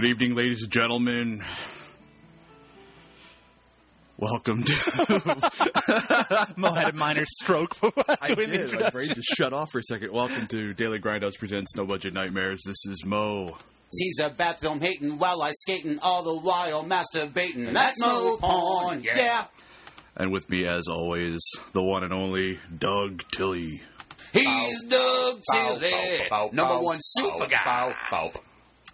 Good evening, ladies and gentlemen. Welcome to. Mo had a minor stroke I doing the did. My introduction. brain just shut off for a second. Welcome to Daily Grindhouse presents No Budget Nightmares. This is Mo. He's a bat film hating while I skating all the while masturbating. That's Mo Porn, yeah. And with me, as always, the one and only Doug Tilley. He's Doug Tilley, number one super guy.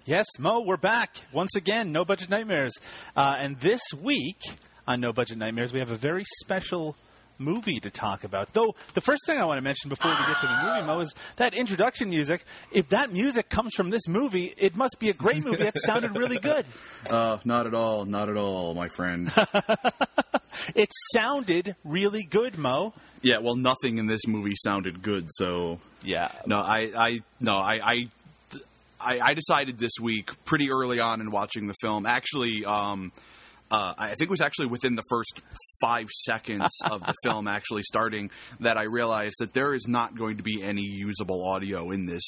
Yes, Mo, we're back once again. No budget nightmares, uh, and this week on No Budget Nightmares, we have a very special movie to talk about. Though the first thing I want to mention before we get to the movie, Mo, is that introduction music. If that music comes from this movie, it must be a great movie. It sounded really good. Uh, not at all, not at all, my friend. It sounded really good, Mo. yeah, well, nothing in this movie sounded good, so Yeah. no, I, I, no, I, I, I, I decided this week, pretty early on in watching the film, actually, um, uh, I think it was actually within the first five seconds of the film actually starting that I realized that there is not going to be any usable audio in this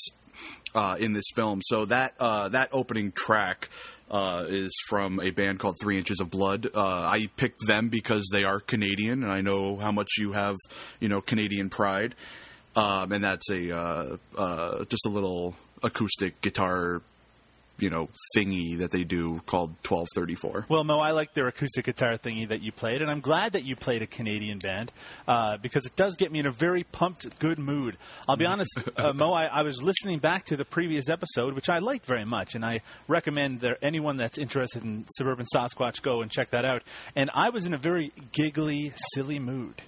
uh, in this film. So that uh, that opening track uh, is from a band called Three Inches of Blood. Uh, I picked them because they are Canadian, and I know how much you have, you know, Canadian pride. Um, and that's a uh, uh, just a little acoustic guitar, you know, thingy that they do called twelve thirty four. Well, Mo, I like their acoustic guitar thingy that you played, and I'm glad that you played a Canadian band uh, because it does get me in a very pumped, good mood. I'll be honest, uh, Mo, I, I was listening back to the previous episode, which I liked very much, and I recommend that anyone that's interested in Suburban Sasquatch go and check that out. And I was in a very giggly, silly mood.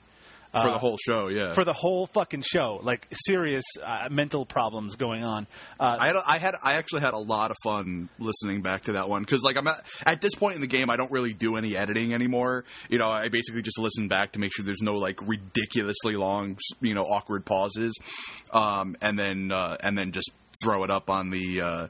For Uh, the whole show, yeah. For the whole fucking show, like serious uh, mental problems going on. Uh, I had, I had, I actually had a lot of fun listening back to that one because, like, I'm at, at this point in the game, I don't really do any editing anymore. You know, I basically just listen back to make sure there's no like ridiculously long, you know, awkward pauses, um, and then uh, and then just throw it up on the, uh,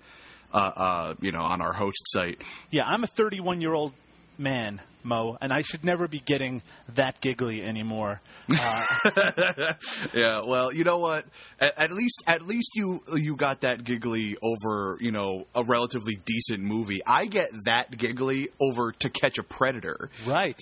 uh, uh, you know, on our host site. Yeah, I'm a 31 year old man, Mo, and I should never be getting that giggly anymore. Uh, Yeah, well, you know what? At, at least, at least you you got that giggly over, you know, a relatively decent movie. I get that giggly over To Catch a Predator. right.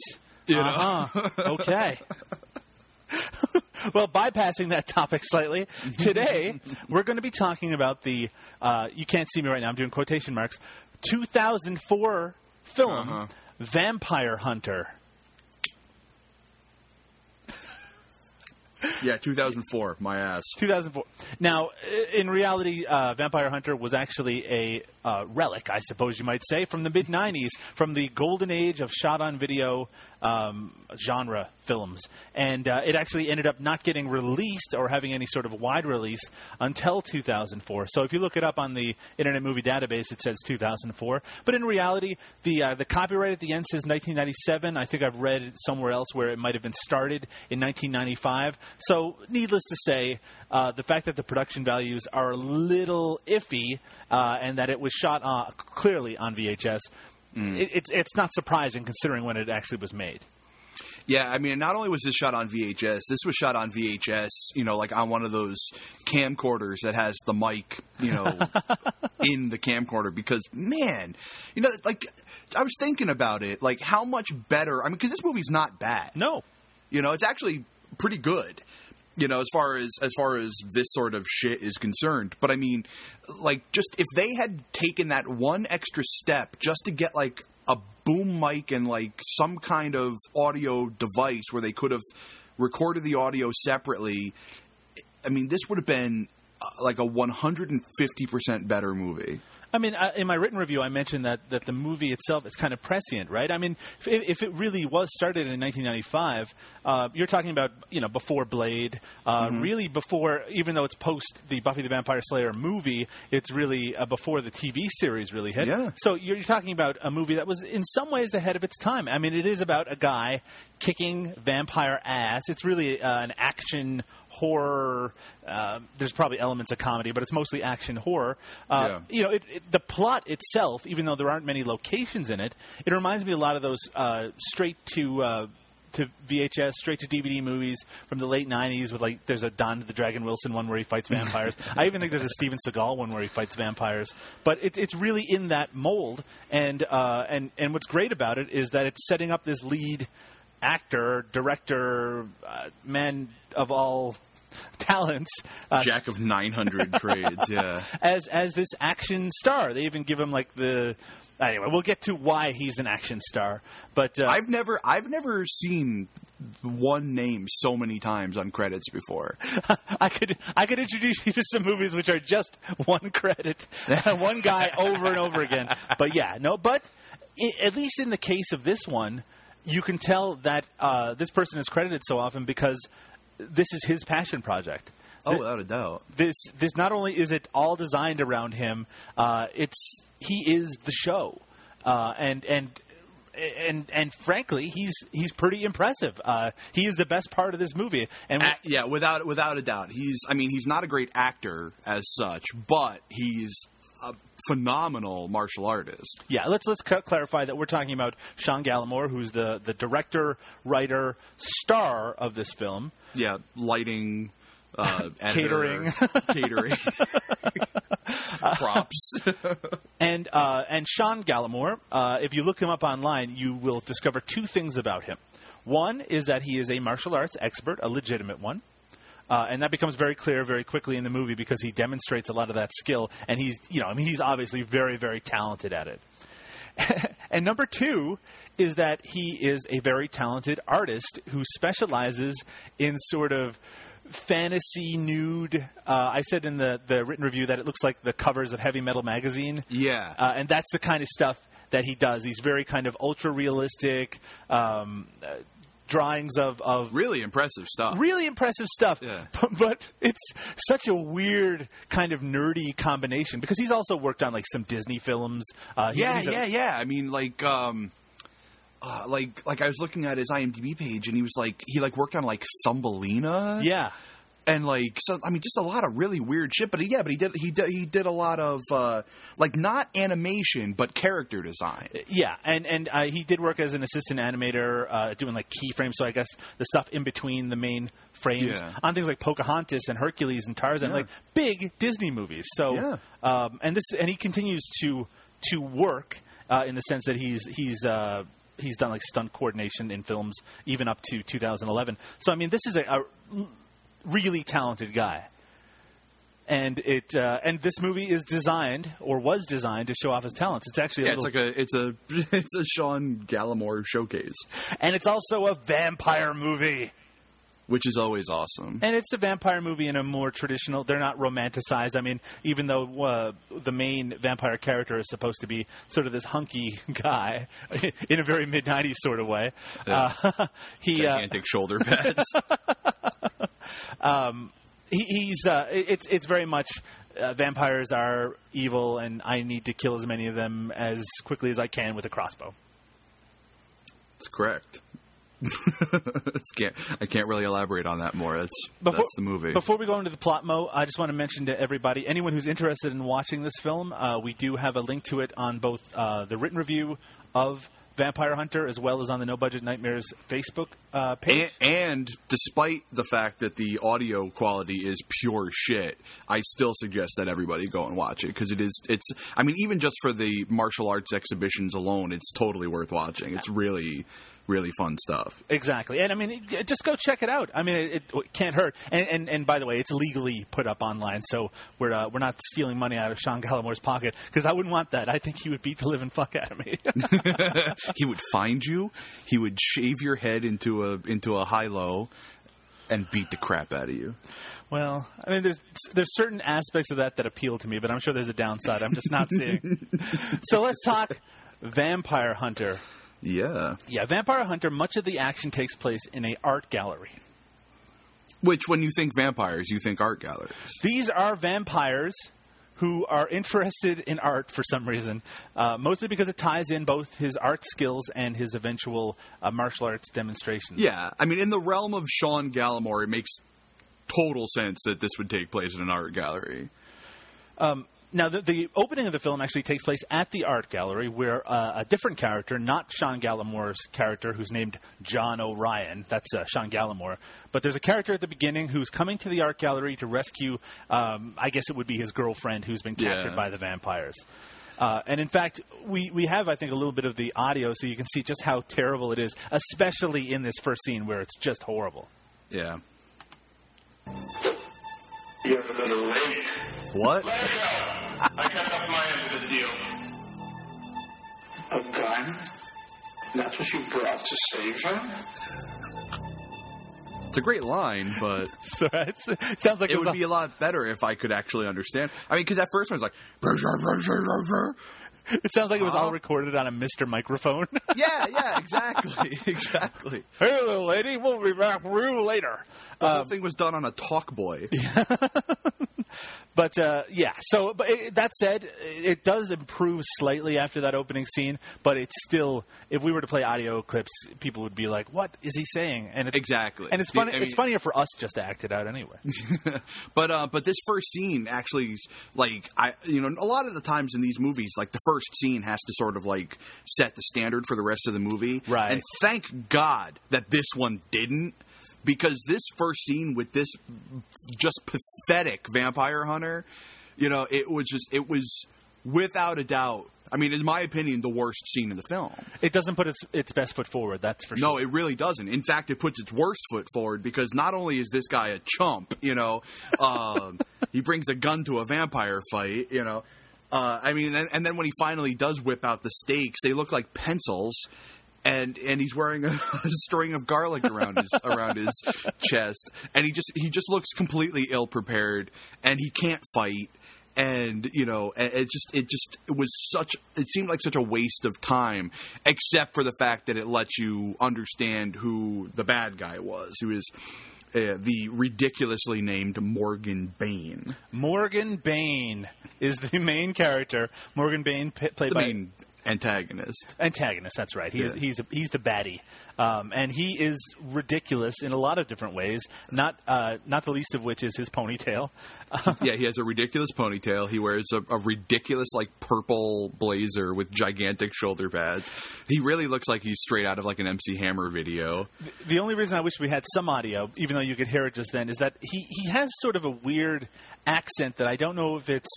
You? Uh-huh. Okay. well, bypassing that topic slightly, today we're going to be talking about the, uh, you can't see me right now, I'm doing quotation marks, 2004 film Uh-huh. Vampire Hunter. Yeah, 2004. My ass. 2004. Now, in reality, uh, Vampire Hunter was actually a uh, relic, I suppose you might say, from the mid 90s, from the golden age of shot on video um, genre films. And uh, it actually ended up not getting released or having any sort of wide release until 2004. So if you look it up on the Internet Movie Database, it says 2004. But in reality, the, uh, the copyright at the end says 1997. I think I've read somewhere else where it might have been started in 1995. So, needless to say, uh, the fact that the production values are a little iffy uh, and that it was shot uh, clearly on VHS, it, it's it's not surprising considering when it actually was made. Yeah, I mean, not only was this shot on VHS, this was shot on VHS, you know, like on one of those camcorders that has the mic, you know, in the camcorder. Because, man, you know, like, I was thinking about it, like, how much better, I mean, because this movie's not bad. No, You know, it's actually pretty good. You know, as far as as far as this sort of shit is concerned. But I mean, like just if they had taken that one extra step just to get like a boom mic and like some kind of audio device where they could have recorded the audio separately, I mean, this would have been uh, like a 150% better movie. I mean, in my written review, I mentioned that, that the movie itself is kind of prescient, right? I mean, if, if it really was started in 1995, uh, you're talking about you know before Blade, uh, really before, even though it's post the Buffy the Vampire Slayer movie, it's really uh, before the TV series really hit. Yeah. So you're, you're talking about a movie that was in some ways ahead of its time. I mean, it is about a guy kicking vampire ass. It's really uh, an action horror. Uh, there's probably elements of comedy, but it's mostly action horror. Uh, Yeah. You know, it, it, the plot itself, even though there aren't many locations in it, it reminds me a lot of those uh, straight to. Uh, to VHS, straight to DVD movies from the late '90s, with like there's a Don the Dragon Wilson one where he fights vampires. I even think there's a Steven Seagal one where he fights vampires. But it's it's really in that mold, and uh, and and what's great about it is that it's setting up this lead actor, director, uh, man of all talents, uh, Jack of 900 trades. Yeah. as as this action star. They even give him like the anyway. We'll get to why he's an action star, but uh, I've never I've never seen one name so many times on credits before. I could I could introduce you to some movies which are just one credit, one guy over and over again. But yeah, no, but i at least in the case of this one, you can tell that uh, this person is credited so often because this is his passion project. Oh, Th- without a doubt. this this not only is it all designed around him, uh, it's he is the show, uh, and and. And and frankly, he's he's pretty impressive. Uh, he is the best part of this movie. And yeah, without without a doubt. He's I mean, he's not a great actor as such, but he's a phenomenal martial artist. Yeah, let's let's c- clarify that we're talking about Sean Gallimore, who's the the director, writer, star of this film. Yeah, lighting, uh, editor, Catering. catering, props. And uh, and Sean Gallimore, uh, if you look him up online, you will discover two things about him. One is that he is a martial arts expert, a legitimate one. Uh, and that becomes very clear very quickly in the movie because he demonstrates a lot of that skill, and he's, you know, I mean, he's obviously very, very talented at it. and number two is that he is a very talented artist who specializes in sort of fantasy nude. Uh, I said in the, the written review that it looks like the covers of Heavy Metal magazine. Yeah. Uh, and that's the kind of stuff that he does. These very kind of ultra realistic um, uh, drawings of, of really impressive stuff. really impressive stuff. Yeah. But, but it's such a weird kind of nerdy combination because he's also worked on like some Disney films. Uh, he- yeah, he's a- yeah, yeah. I mean, like, um, uh, like, like I was looking at his IMDb page, and he was like, he like worked on like Thumbelina, yeah. And like, so I mean, just a lot of really weird shit. But yeah, but he did, he did, he did a lot of uh, like not animation, but character design. Yeah, and and uh, he did work as an assistant animator, uh, doing like keyframes. So I guess the stuff in between the main frames Yeah. on things like Pocahontas and Hercules and Tarzan, Yeah. like big Disney movies. So, Yeah. um, and this and he continues to to work uh, in the sense that he's he's. Uh, He's done like stunt coordination in films even up to 2011. So I mean, this is a, a really talented guy and it uh, and this movie is designed or was designed to show off his talents. It's actually Yeah, a it's little, like a, it's a, it's a Sean Gallimore showcase, and it's also a vampire movie. which is always awesome. And it's a vampire movie in a more traditional. They're not romanticized. I mean, even though uh, the main vampire character is supposed to be sort of this hunky guy in a very mid '90s sort of way, Yeah. uh, he uh, Gigantic shoulder pads. He, he's uh, it's it's very much uh, vampires are evil, and I need to kill as many of them as quickly as I can with a crossbow. That's correct. It's can't, I can't really elaborate on that more. That's that's the movie. Before we go into the plot, Mo, I just want to mention to everybody, anyone who's interested in watching this film, uh, we do have a link to it on both uh, the written review of Vampire Hunter as well as on the No Budget Nightmares Facebook uh, page. and, and despite the fact that the audio quality is pure shit, I still suggest that everybody go and watch it because it is. It's. I mean, even just for the martial arts exhibitions alone, it's totally worth watching. It's really, really fun stuff. Exactly, and I mean, just go check it out. I mean, it, it can't hurt. And, and and by the way, it's legally put up online, so we're uh, we're not stealing money out of Sean Gallimore's pocket because I wouldn't want that. I think he would beat the living fuck out of me. he would find you. He would shave your head into a into a high low. and beat the crap out of you. Well, I mean, there's there's certain aspects of that that appeal to me, but I'm sure there's a downside I'm just not seeing. so let's talk Vampire Hunter. Yeah. Yeah, Vampire Hunter. Much of the action takes place in a art gallery. Which, when you think vampires, you think art galleries. These are vampires who are interested in art for some reason, uh, mostly because it ties in both his art skills and his eventual uh, martial arts demonstrations. Yeah, I mean, in the realm of Sean Gallimore, it makes total sense that this would take place in an art gallery. Now, the, the opening of the film actually takes place at the art gallery, where uh, a different character, not Sean Gallimore's character, who's named John O'Ryan, that's uh, Sean Gallimore, but there's a character at the beginning who's coming to the art gallery to rescue, um, I guess it would be his girlfriend who's been captured Yeah. by the vampires. Uh, and in fact, we, we have, I think, a little bit of the audio so you can see just how terrible it is, especially in this first scene where it's just horrible. Yeah. You're a little late. What? Let her go. I kept up my end of the deal. A gun? That's what you brought to save her? It's a great line, but So it's, it sounds like it was would a- be a lot better if I could actually understand. I mean, because that first one's like, yeah, it sounds like it was all recorded on a Mister microphone. yeah, yeah, exactly, exactly. hey, little lady, we'll be back real later. The whole um, thing was done on a Talkboy. But uh, yeah, so but it, that said, it does improve slightly after that opening scene. But it's still, if we were to play audio clips, people would be like, "What is he saying?" And it's, Exactly. and it's funny. I mean- it's funnier for us just to act it out anyway. but uh, but this first scene actually, like I, you know, a lot of the times in these movies, like the first scene has to sort of like set the standard for the rest of the movie. Right. And thank God that this one didn't, because this first scene with this just pathetic vampire hunter, you know, it was just it was without a doubt. I mean, in my opinion, the worst scene in the film. It doesn't put its its best foot forward. That's for sure. No, it really doesn't. In fact, it puts its worst foot forward because not only is this guy a chump, you know, um, he brings a gun to a vampire fight, you know. Uh, I mean, and, and then when he finally does whip out the stakes, they look like pencils, and and he's wearing a, string of garlic around his around his chest, and he just he just looks completely ill prepared, and he can't fight. And you know it just it just it was such it seemed like such a waste of time except for the fact that it lets you understand who the bad guy was who is uh, the ridiculously named Morgan Bain. Morgan Bain is the main character. Morgan Bain, p- played the by main antagonist antagonist. That's right. He is, Yeah. he's he's the baddie, um, and he is ridiculous in a lot of different ways. Not uh, not the least of which is his ponytail. yeah he has a ridiculous ponytail he wears a, a ridiculous like purple blazer with gigantic shoulder pads he really looks like he's straight out of like an MC Hammer video The only reason I wish we had some audio, even though you could hear it just then, is that he, he has sort of a weird accent that I don't know if it's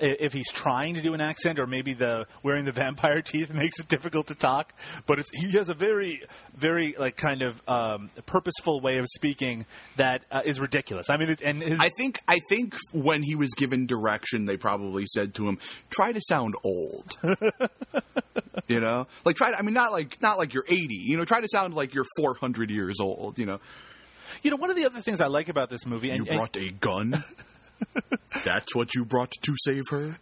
if he's trying to do an accent or maybe the wearing the vampire teeth makes it difficult to talk. But it's, he has a very very like kind of um, purposeful way of speaking that uh, is ridiculous. I mean, it, and his, I think I think when he was given direction, they probably said to him, "Try to sound old." you know, like try. To, I mean, not like not like you're 80. You know, try to sound like you're 400 years old. You know, you know one of the other things I like about this movie, and, you and brought a gun. That's what you brought to save her.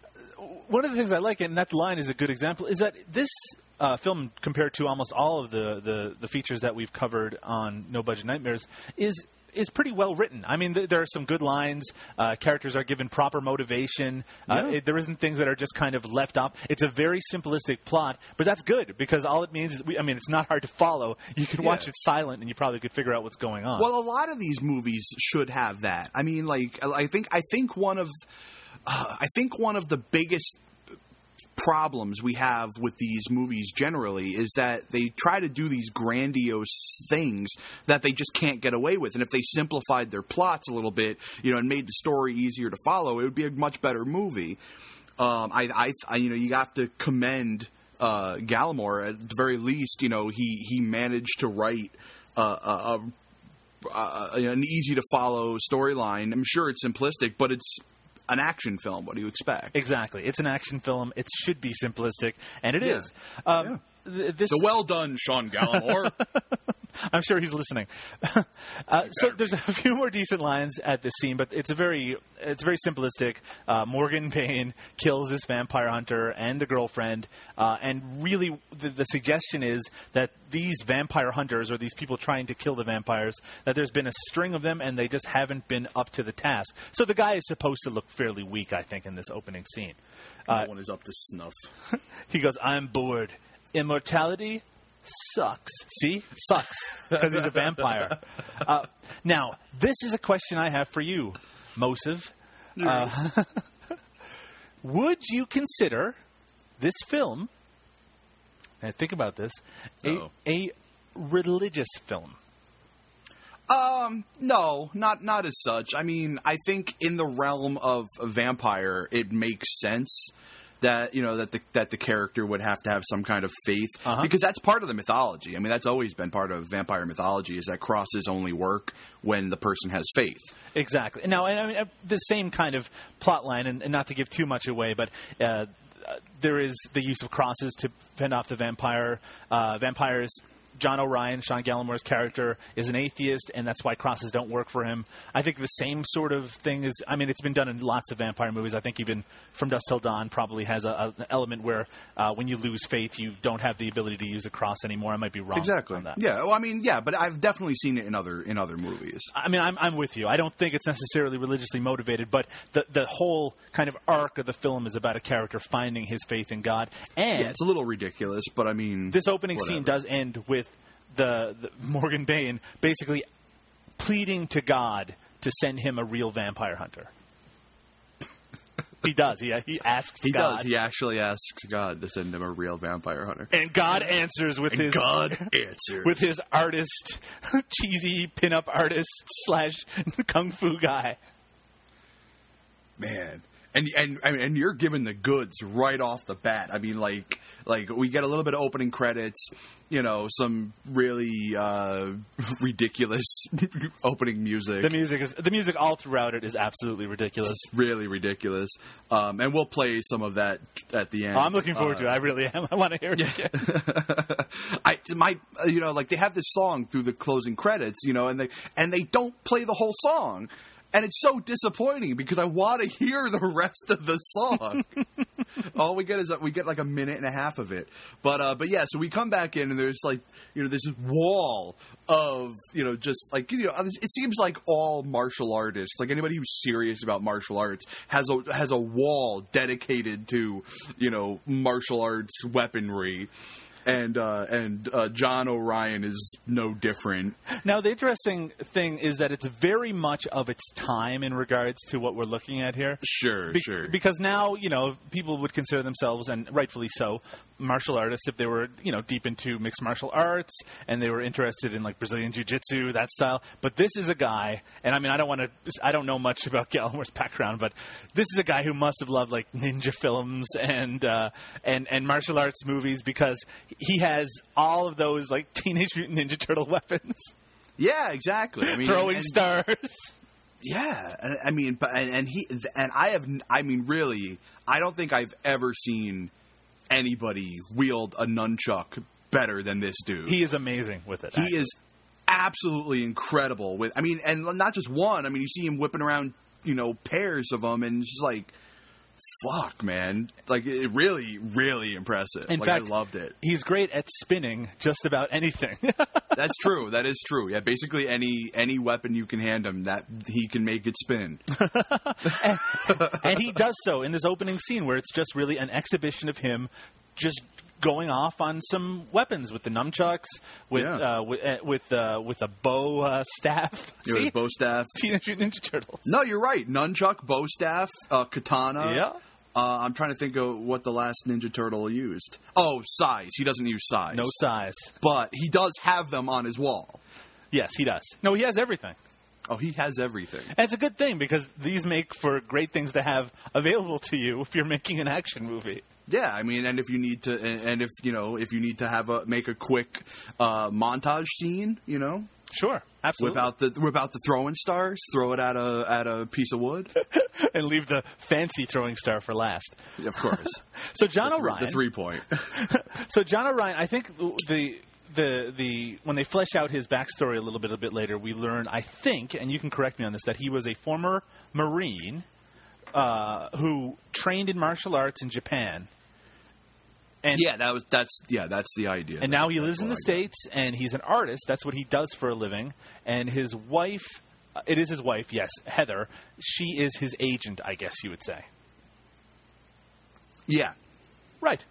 one of the things I like, and that line is a good example, is that this uh, film, compared to almost all of the, the, the features that we've covered on No Budget Nightmares, is is pretty well written. I mean, th- there are some good lines. Uh, characters are given proper motivation. Uh, Yeah. it, there isn't things that are just kind of left up. It's a very simplistic plot, but that's good because all it means is, we, I mean, it's not hard to follow. You can watch it silent, and you probably could figure out what's going on. Well, a lot of these movies should have that. I mean, like I think I think one of uh, I think one of the biggest problems we have with these movies generally is that they try to do these grandiose things that they just can't get away with. And if they simplified their plots a little bit, you know, and made the story easier to follow, it would be a much better movie. Um, I, I, I, you know, you have to commend uh, Gallimore at the very least. You know, he he managed to write uh, a, a uh, an easy to follow storyline. I'm sure it's simplistic, but it's an action film. What do you expect? exactly, it's an action film. It should be simplistic, and it Yeah. is. Um, th- this So well done, Sean Gallimore. I'm sure he's listening. uh, so there's a few more decent lines at this scene, but it's a very it's very simplistic. Uh, Morgan Bain kills this vampire hunter and the girlfriend, uh, and really the, the suggestion is that these vampire hunters or these people trying to kill the vampires that there's been a string of them and they just haven't been up to the task. So the guy is supposed to look fairly weak, I think, in this opening scene. no one is up to snuff. He goes, "I'm bored. Immortality." Sucks. See, sucks because he's a vampire. Uh, now, this is a question I have for you, Mosiv. Uh, would you consider this film? And think about this: a, a religious film. Um, no, not not as such. I mean, I think in the realm of a vampire, it makes sense that you know that the that the character would have to have some kind of faith Uh-huh. because that's part of the mythology. I mean, that's always been part of vampire mythology is that crosses only work when the person has faith. Exactly. Now, and I mean uh, the same kind of plot line, and, and not to give too much away, but uh, uh, there is the use of crosses to fend off the vampire. Uh, vampires. John O'Ryan, Sean Gallimore's character, is an atheist, and that's why crosses don't work for him. I think the same sort of thing is. I mean, it's been done in lots of vampire movies. I think even From Dusk Till Dawn probably has a, a, an element where uh, when you lose faith, you don't have the ability to use a cross anymore. I might be wrong Exactly on that. Yeah. Well, I mean, yeah, but I've definitely seen it in other in other movies. I mean, I'm, I'm with you. I don't think it's necessarily religiously motivated, but the the whole kind of arc of the film is about a character finding his faith in God. And Yeah, it's a little ridiculous, but I mean, this opening whatever. scene does end with the, the Morgan Bain basically pleading to God to send him a real vampire hunter. he does. He uh, he asks He God, does. He actually asks God to send him a real vampire hunter. and God answers with his God answers with his artist, cheesy pinup artist slash kung fu guy. man. And and and you're given the goods right off the bat. I mean, like like we get a little bit of opening credits, you know, some really uh, ridiculous opening music. The music is the music all throughout it is absolutely ridiculous. it's really ridiculous. Um, and we'll play some of that at the end. Oh, I'm looking forward to it. I really am. I want to hear it again. I my you know like they have this song through the closing credits, you know, and they and they don't play the whole song. And it's so disappointing because I want to hear the rest of the song. All we get is we get like a minute and a half of it. But uh, but yeah, so we come back in and there's like you know this wall of you know just like you know it seems like all martial artists, like anybody who's serious about martial arts, has a has a wall dedicated to you know martial arts weaponry. And uh, and uh, John O'Ryan is no different. Now, the interesting thing is that it's very much of its time in regards to what we're looking at here. Sure, Be- sure. Because now, you know, people would consider themselves, and rightfully so, martial artists if they were, you know, deep into mixed martial arts and they were interested in like Brazilian jiu-jitsu, that style. But this is a guy, and I mean, I don't want to, I don't know much about Gallimore's background, but this is a guy who must have loved like ninja films and uh, and and martial arts movies because he has all of those like Teenage Mutant Ninja Turtle weapons, yeah, exactly. I mean, throwing and- stars. Yeah, I mean, but and, and he and I have, I mean, really, I don't think I've ever seen anybody wield a nunchuck better than this dude. He is amazing with it. He actually. is absolutely incredible with. I mean, and not just one. I mean, you see him whipping around, you know, pairs of them, and it's just like, fuck, man, like it really, really impressive. In like, fact, I loved it. He's great at spinning just about anything. That's true. That is true. Yeah, basically any any weapon you can hand him, that he can make it spin. and he does so in this opening scene where it's just really an exhibition of him just going off on some weapons with the nunchucks, with Yeah. uh, with uh, with, uh, with a bow uh, staff. Know, See? bow staff. Teenage Mutant Ninja Turtles. No, you're right. Nunchuck, bow staff, uh, katana. Yeah. Uh, I'm trying to think of what the last Ninja Turtle used. Oh, sais. He doesn't use sais. No sais. But he does have them on his wall. Yes, he does. No, he has everything. Oh, he has everything. And it's a good thing because these make for great things to have available to you if you're making an action movie. Yeah, I mean, and if you need to, and, and if you know, if you need to have a make a quick uh, montage scene, you know, Sure, absolutely. whip out the whip out the throwing stars, throw it at a at a piece of wood. and leave the fancy throwing star for last. of course, So John the, O'Ryan, the three point. So John O'Ryan, I think the the the when they flesh out his backstory a little bit a bit later, we learn, I think, and you can correct me on this, that he was a former Marine uh, who trained in martial arts in Japan. And Yeah, that was that's yeah, that's the idea. and now he lives in the what I got. states and he's an artist. That's what he does for a living. And his wife it is his wife yes heather. She is his agent i guess you would say. Yeah, right.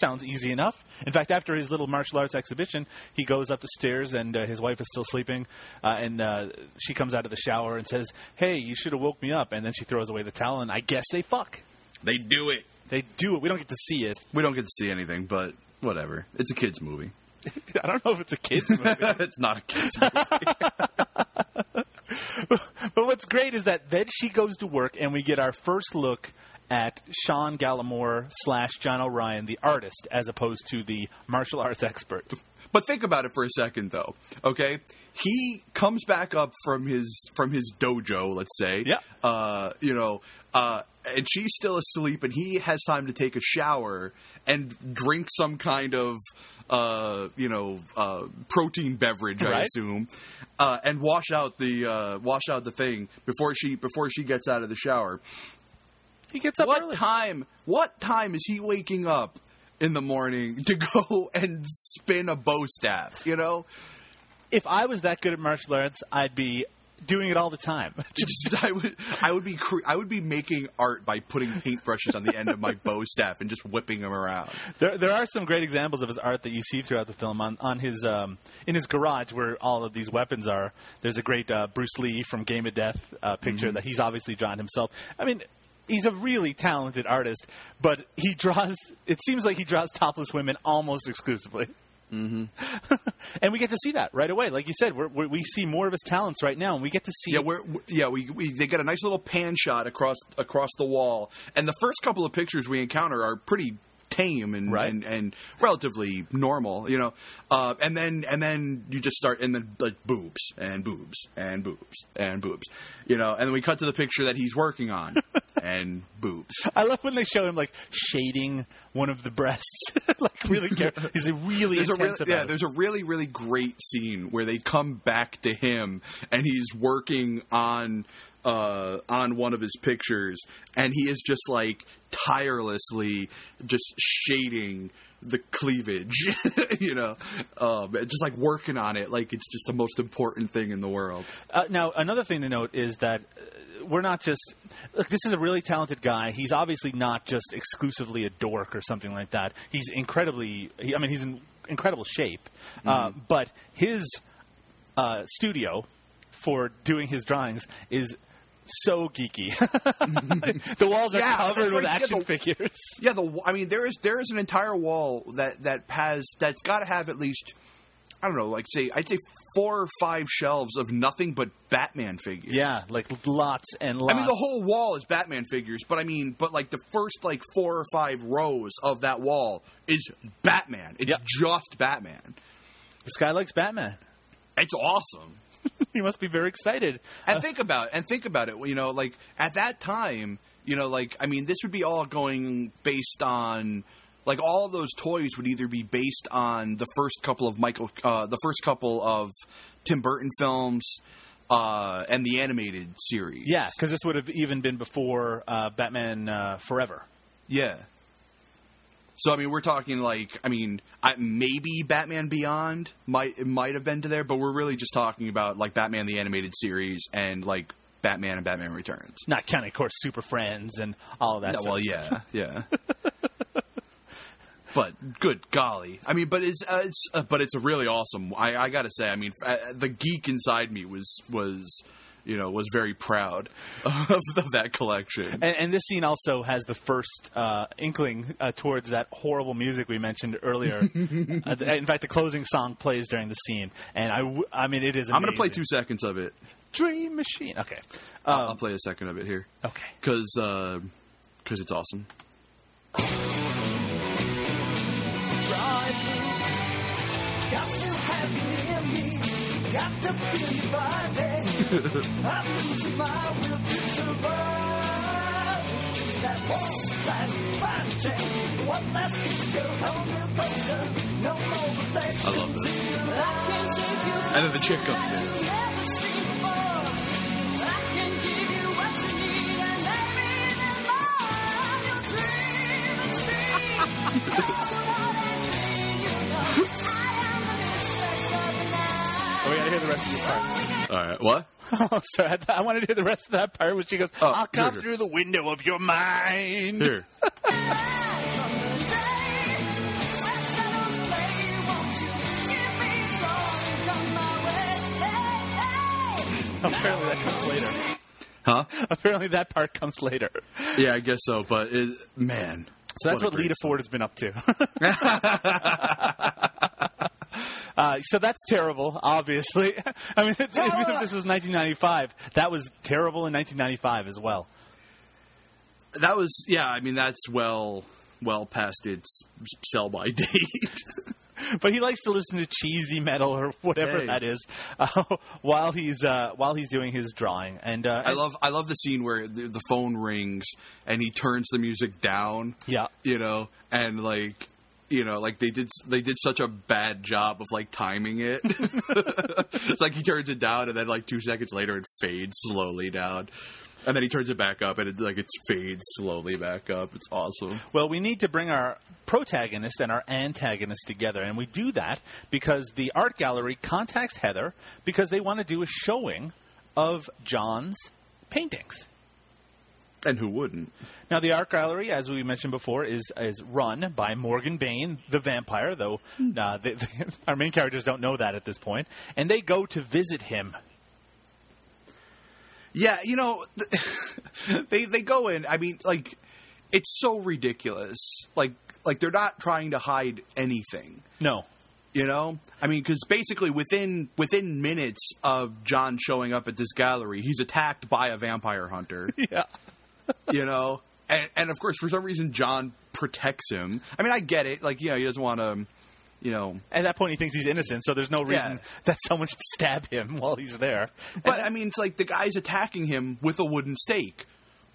Sounds easy enough. In fact after his little martial arts exhibition he goes up the stairs and uh, his wife is still sleeping uh, and uh, she comes out of the shower and says hey you should have woke me up. And then she throws away the towel and i guess they fuck. They do it. They do it we don't get to see it We don't get to see anything, but whatever. It's a kids movie. i don't know if it's a kids movie it's not a kids movie. but what's great is that then she goes to work and we get our first look at Sean Gallimore slash John O'Ryan, the artist, as opposed to the martial arts expert. But think about it for a second, though. Okay, he comes back up from his from his dojo, let's say. Yeah. Uh, you know, uh, and she's still asleep, and he has time to take a shower and drink some kind of, uh, you know, uh, protein beverage, I assume, uh, and wash out the uh, wash out the thing before she before she gets out of the shower. He gets up what early. time? What time is he waking up in the morning to go and spin a bow staff? You know, If I was that good at martial arts, I'd be doing it all the time. just I would I would be cre- I would be making art by putting paintbrushes on the end of my bow staff and just whipping them around. There, there are some great examples of his art that you see throughout the film on, on his um, in his garage where all of these weapons are. There's a great uh, Bruce Lee from Game of Death uh, picture that he's obviously drawn himself. I mean, he's a really talented artist, but he draws. It seems like he draws topless women almost exclusively. Mm-hmm. and we get to see that right away. Like you said, we're, we we see more of his talents right now, and we get to see. Yeah, we're, yeah, we, we they get a nice little pan shot across across the wall, and the first couple of pictures we encounter are pretty tame and Right. and, and relatively normal, you know. Uh, and then and then you just start and then like boobs and boobs and boobs and boobs, you know. And then we cut to the picture that he's working on, and boobs. I love when they show him like shading one of the breasts, like really careful. He's really There's a really, yeah, it. there's a really really great scene where they come back to him and he's working on uh, on one of his pictures and he is just like tirelessly just shading the cleavage, you know, um, just like working on it like it's just the most important thing in the world. Uh, now, another thing to note is that uh, we're not just look. This is a really talented guy. He's obviously not just exclusively a dork or something like that. He's incredibly. He, I mean, he's in incredible shape. Uh, Mm-hmm. but his uh, studio for doing his drawings is so geeky. the walls are Yeah, covered that's with right. Yeah, action the- figures. Yeah, the I mean there is there is an entire wall that that has that's got to have at least I don't know like say I'd say four or five shelves of nothing but Batman figures. Yeah, like lots and lots. I mean the whole wall is Batman figures, but I mean but like the first like four or five rows of that wall is Batman. It's Yep. just Batman. this guy likes Batman. It's awesome. he must be very excited. And think about it, and think about it. You know, like at that time, you know, like I mean, this would be all going based on like all of those toys would either be based on the first couple of Michael, uh, the first couple of Tim Burton films, uh, and the animated series. Yeah, because this would have even been before uh, Batman uh, Forever. yeah. So I mean, we're talking like I mean, I, maybe Batman Beyond might might have been to there, but we're really just talking about like Batman the animated series and like Batman and Batman Returns. Not counting, of course, Super Friends and all of that. Sort well, yeah, stuff. yeah. but good golly, I mean, but it's uh, it's uh, but it's a really awesome. I, I got to say, I mean, uh, the geek inside me was was you know was very proud of, of that collection. And, and this scene also has the first uh, inkling uh, towards that horrible music we mentioned earlier. uh, in fact, the closing song plays during the scene, and I, w- I mean, it is. I'm going to play two seconds of it. Dream Machine. Okay. I'll Um, play a second of it here okay. because because it's awesome. Got to have you near me. Got to feel your body. I'm losing my will to survive. That won't last fighting chance. One last kiss, girl, hold me closer. No more. I love this. I can't take you And then the chick comes in. never seen. I can give you what you need, and maybe even more. Your dream is free. Oh, we gotta hear the rest of this part. All right, what? Oh, sorry. I, th- I wanted to hear the rest of that part where she goes, Oh, I'll come sure, sure. through the window of your mind. Here. Apparently that comes later. Huh? Apparently that part comes later. Yeah, I guess so. But it, man, So that's what, great Lita song. Ford has been up to. uh, so that's terrible, obviously. I mean, it's, even if this was 1995, that was terrible in 1995 as well. That was yeah. I mean, that's well well past its sell by date. But he likes to listen to cheesy metal or whatever Hey. that is uh, while he's uh, while he's doing his drawing. And uh, I love I love the scene where the, the phone rings and he turns the music down. yeah. You know, and like you know, like they did they did such a bad job of like timing it. it's like he turns it down and then like two seconds later it fades slowly down. And then he turns it back up and it like it fades slowly back up. It's awesome. Well, we need to bring our protagonist and our antagonist together, and we do that because the art gallery contacts Heather because they want to do a showing of John's paintings. And who wouldn't? Now, the art gallery, as we mentioned before, is is run by Morgan Bain, the vampire. Though uh, they, our main characters don't know that at this point, and they go to visit him. Yeah, you know, they they go in. I mean, like it's so ridiculous. Like like they're not trying to hide anything. No, You know, I mean, because basically within within minutes of John showing up at this gallery, he's attacked by a vampire hunter. yeah, you know, and and of course, for some reason, John protects him. I mean, I get it. Like, you know, he doesn't want to, you know, at that point he thinks he's innocent, so there's no reason Yeah. that someone should stab him while he's there. but I mean, it's like the guy's attacking him with a wooden stake.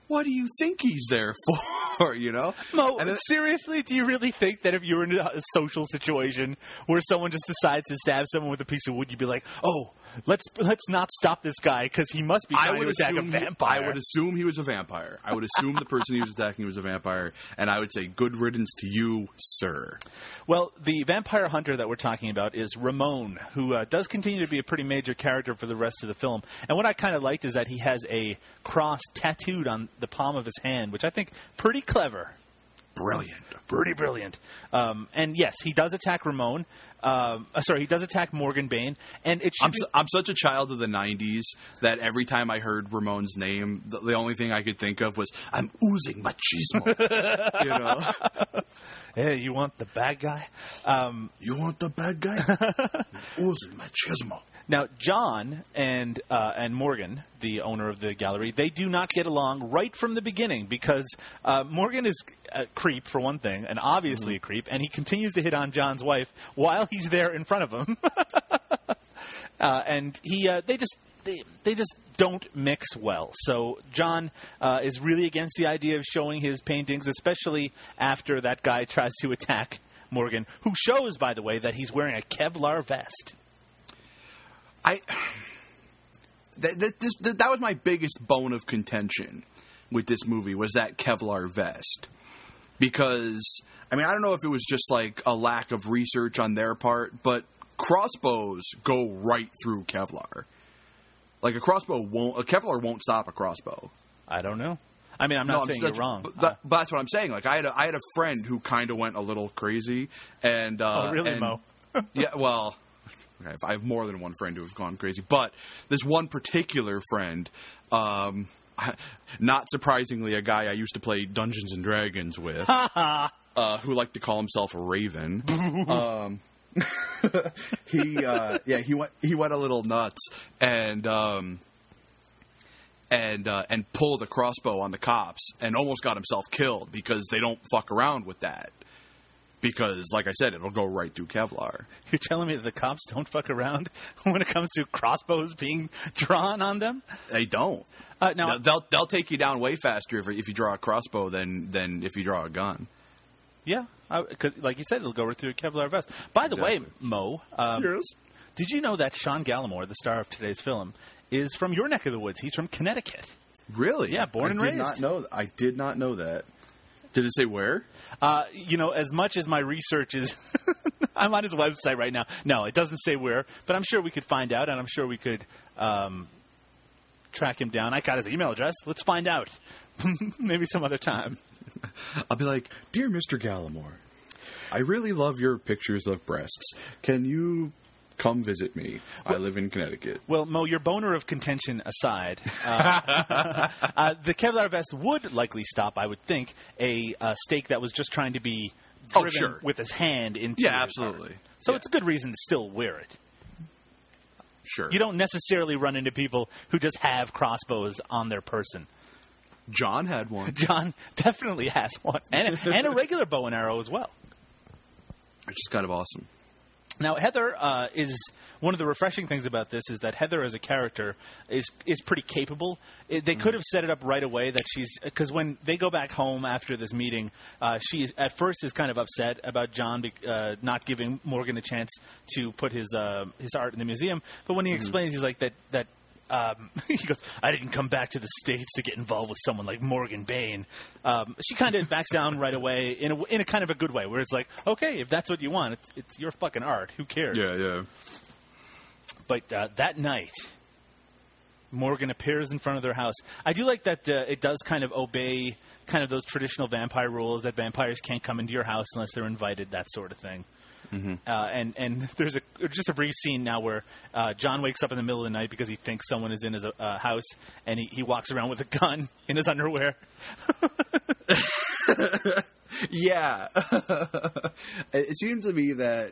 What do you think he's there for? You know, Mo, And then- seriously, do you really think that if you were in a social situation where someone just decides to stab someone with a piece of wood, you'd be like, "Oh, let's let's not stop this guy because he must be I trying would to attack a assume he- I would assume he was a vampire. I would assume the person he was attacking was a vampire, and I would say, "Good riddance to you, sir." Well, the vampire hunter that we're talking about is Ramon, who uh, does continue to be a pretty major character for the rest of the film. And what I kind of liked is that he has a cross tattooed on the palm of his hand, which I think pretty clever. Brilliant. Pretty brilliant. Um, and yes, he does attack Ramon. Um, uh, sorry, he does attack Morgan Bain, and it I'm, be, su- I'm such a child of the '90s that every time I heard Ramon's name, the, the only thing I could think of was, "I'm oozing machismo." you know, hey, you want the bad guy? Um, you want the bad guy? oozing machismo. Now, John and uh, and Morgan, the owner of the gallery, they do not get along right from the beginning because uh, Morgan is a creep for one thing, and obviously a creep, and he continues to hit on John's wife while he's there in front of him. uh, and he, uh, they just. They, they just don't mix well. So John uh, is really against the idea of showing his paintings, especially after that guy tries to attack Morgan, who shows, by the way, that he's wearing a Kevlar vest. I that, that, this, that that was my biggest bone of contention with this movie was that Kevlar vest because I mean I don't know if it was just like a lack of research on their part, but crossbows go right through Kevlar. Like a crossbow won't a Kevlar won't stop a crossbow. I don't know. I mean, I'm No, not I'm saying just- you're wrong. But, that- but that's what I'm saying. Like I had a, I had a friend who kind of went a little crazy, and uh, oh, really, and- Mo? yeah, well, okay, I have more than one friend who have gone crazy, but this one particular friend, um, not surprisingly, a guy I used to play Dungeons and Dragons with, uh, who liked to call himself a Raven. um, he, uh, yeah, he went he went a little nuts and. Um, and uh, and pulled a crossbow on the cops and almost got himself killed because they don't fuck around with that. Because, like I said, it'll go right through Kevlar. You're telling me that the cops don't fuck around when it comes to crossbows being drawn on them? They don't. Uh, now, They'll, they'll they'll take you down way faster if, if you draw a crossbow than than if you draw a gun. Yeah, I, 'cause like you said, it'll go right through a Kevlar vest. By the way, Exactly. Mo, um, did you know that Sean Gallimore, the star of today's film, is from your neck of the woods? He's from Connecticut. Really? Yeah, born I and did raised. Not know. I did not know that. Did it say where? Uh, you know, as much as my research is, I'm on his website right now. No, it doesn't say where, but I'm sure we could find out, and I'm sure we could um, track him down. I got his email address. Let's find out. Maybe some other time. I'll be like, dear Mr. Gallimore, I really love your pictures of breasts. Can you come visit me? I live in Connecticut. Well, Mo, your boner of contention aside, uh, uh, the Kevlar vest would likely stop, I would think, a uh, stake that was just trying to be Oh, driven sure. with his hand into. Yeah, absolutely. heart. So Yeah. it's a good reason to still wear it. Sure. You don't necessarily run into people who just have crossbows on their person. John had one. John definitely has one, and and a regular bow and arrow as well. Which is kind of awesome. Now, Heather uh, is one of the refreshing things about this is that Heather, as a character, is is pretty capable. It, they could have set it up right away that she's because when they go back home after this meeting, uh, she at first is kind of upset about John uh, not giving Morgan a chance to put his uh, his art in the museum. But when he explains, he's like that that. Um, he goes, I didn't come back to the States to get involved with someone like Morgan Bain. Um, she kind of backs down right away in a, in a kind of a good way, where it's like, okay, if that's what you want, it's, it's your fucking art. Who cares? Yeah, yeah. But uh, that night, Morgan appears in front of their house. I do like that uh, it does kind of obey kind of those traditional vampire rules that vampires can't come into your house unless they're invited, that sort of thing. Mm-hmm. Uh, and and there's a just a brief scene now where uh, John wakes up in the middle of the night because he thinks someone is in his uh, house, and he, he walks around with a gun in his underwear. Yeah. it seems to me that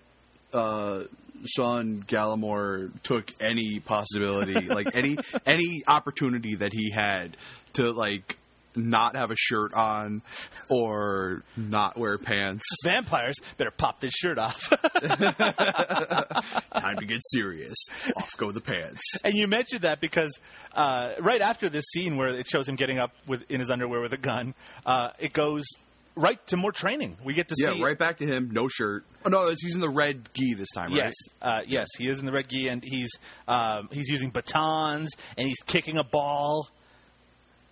uh, Sean Gallimore took any possibility, like any any opportunity that he had to like not have a shirt on or not wear pants. Vampires better pop this shirt off. Time to get serious. Off go the pants. And you mentioned that because uh, right after this scene where it shows him getting up with in his underwear with a gun, uh, it goes right to more training. We get to Yeah, see right back to him. No shirt. Oh no, he's in the red gi this time, right? Yes, uh, yes, he is in the red gi, and he's um, he's using batons, and he's kicking a ball,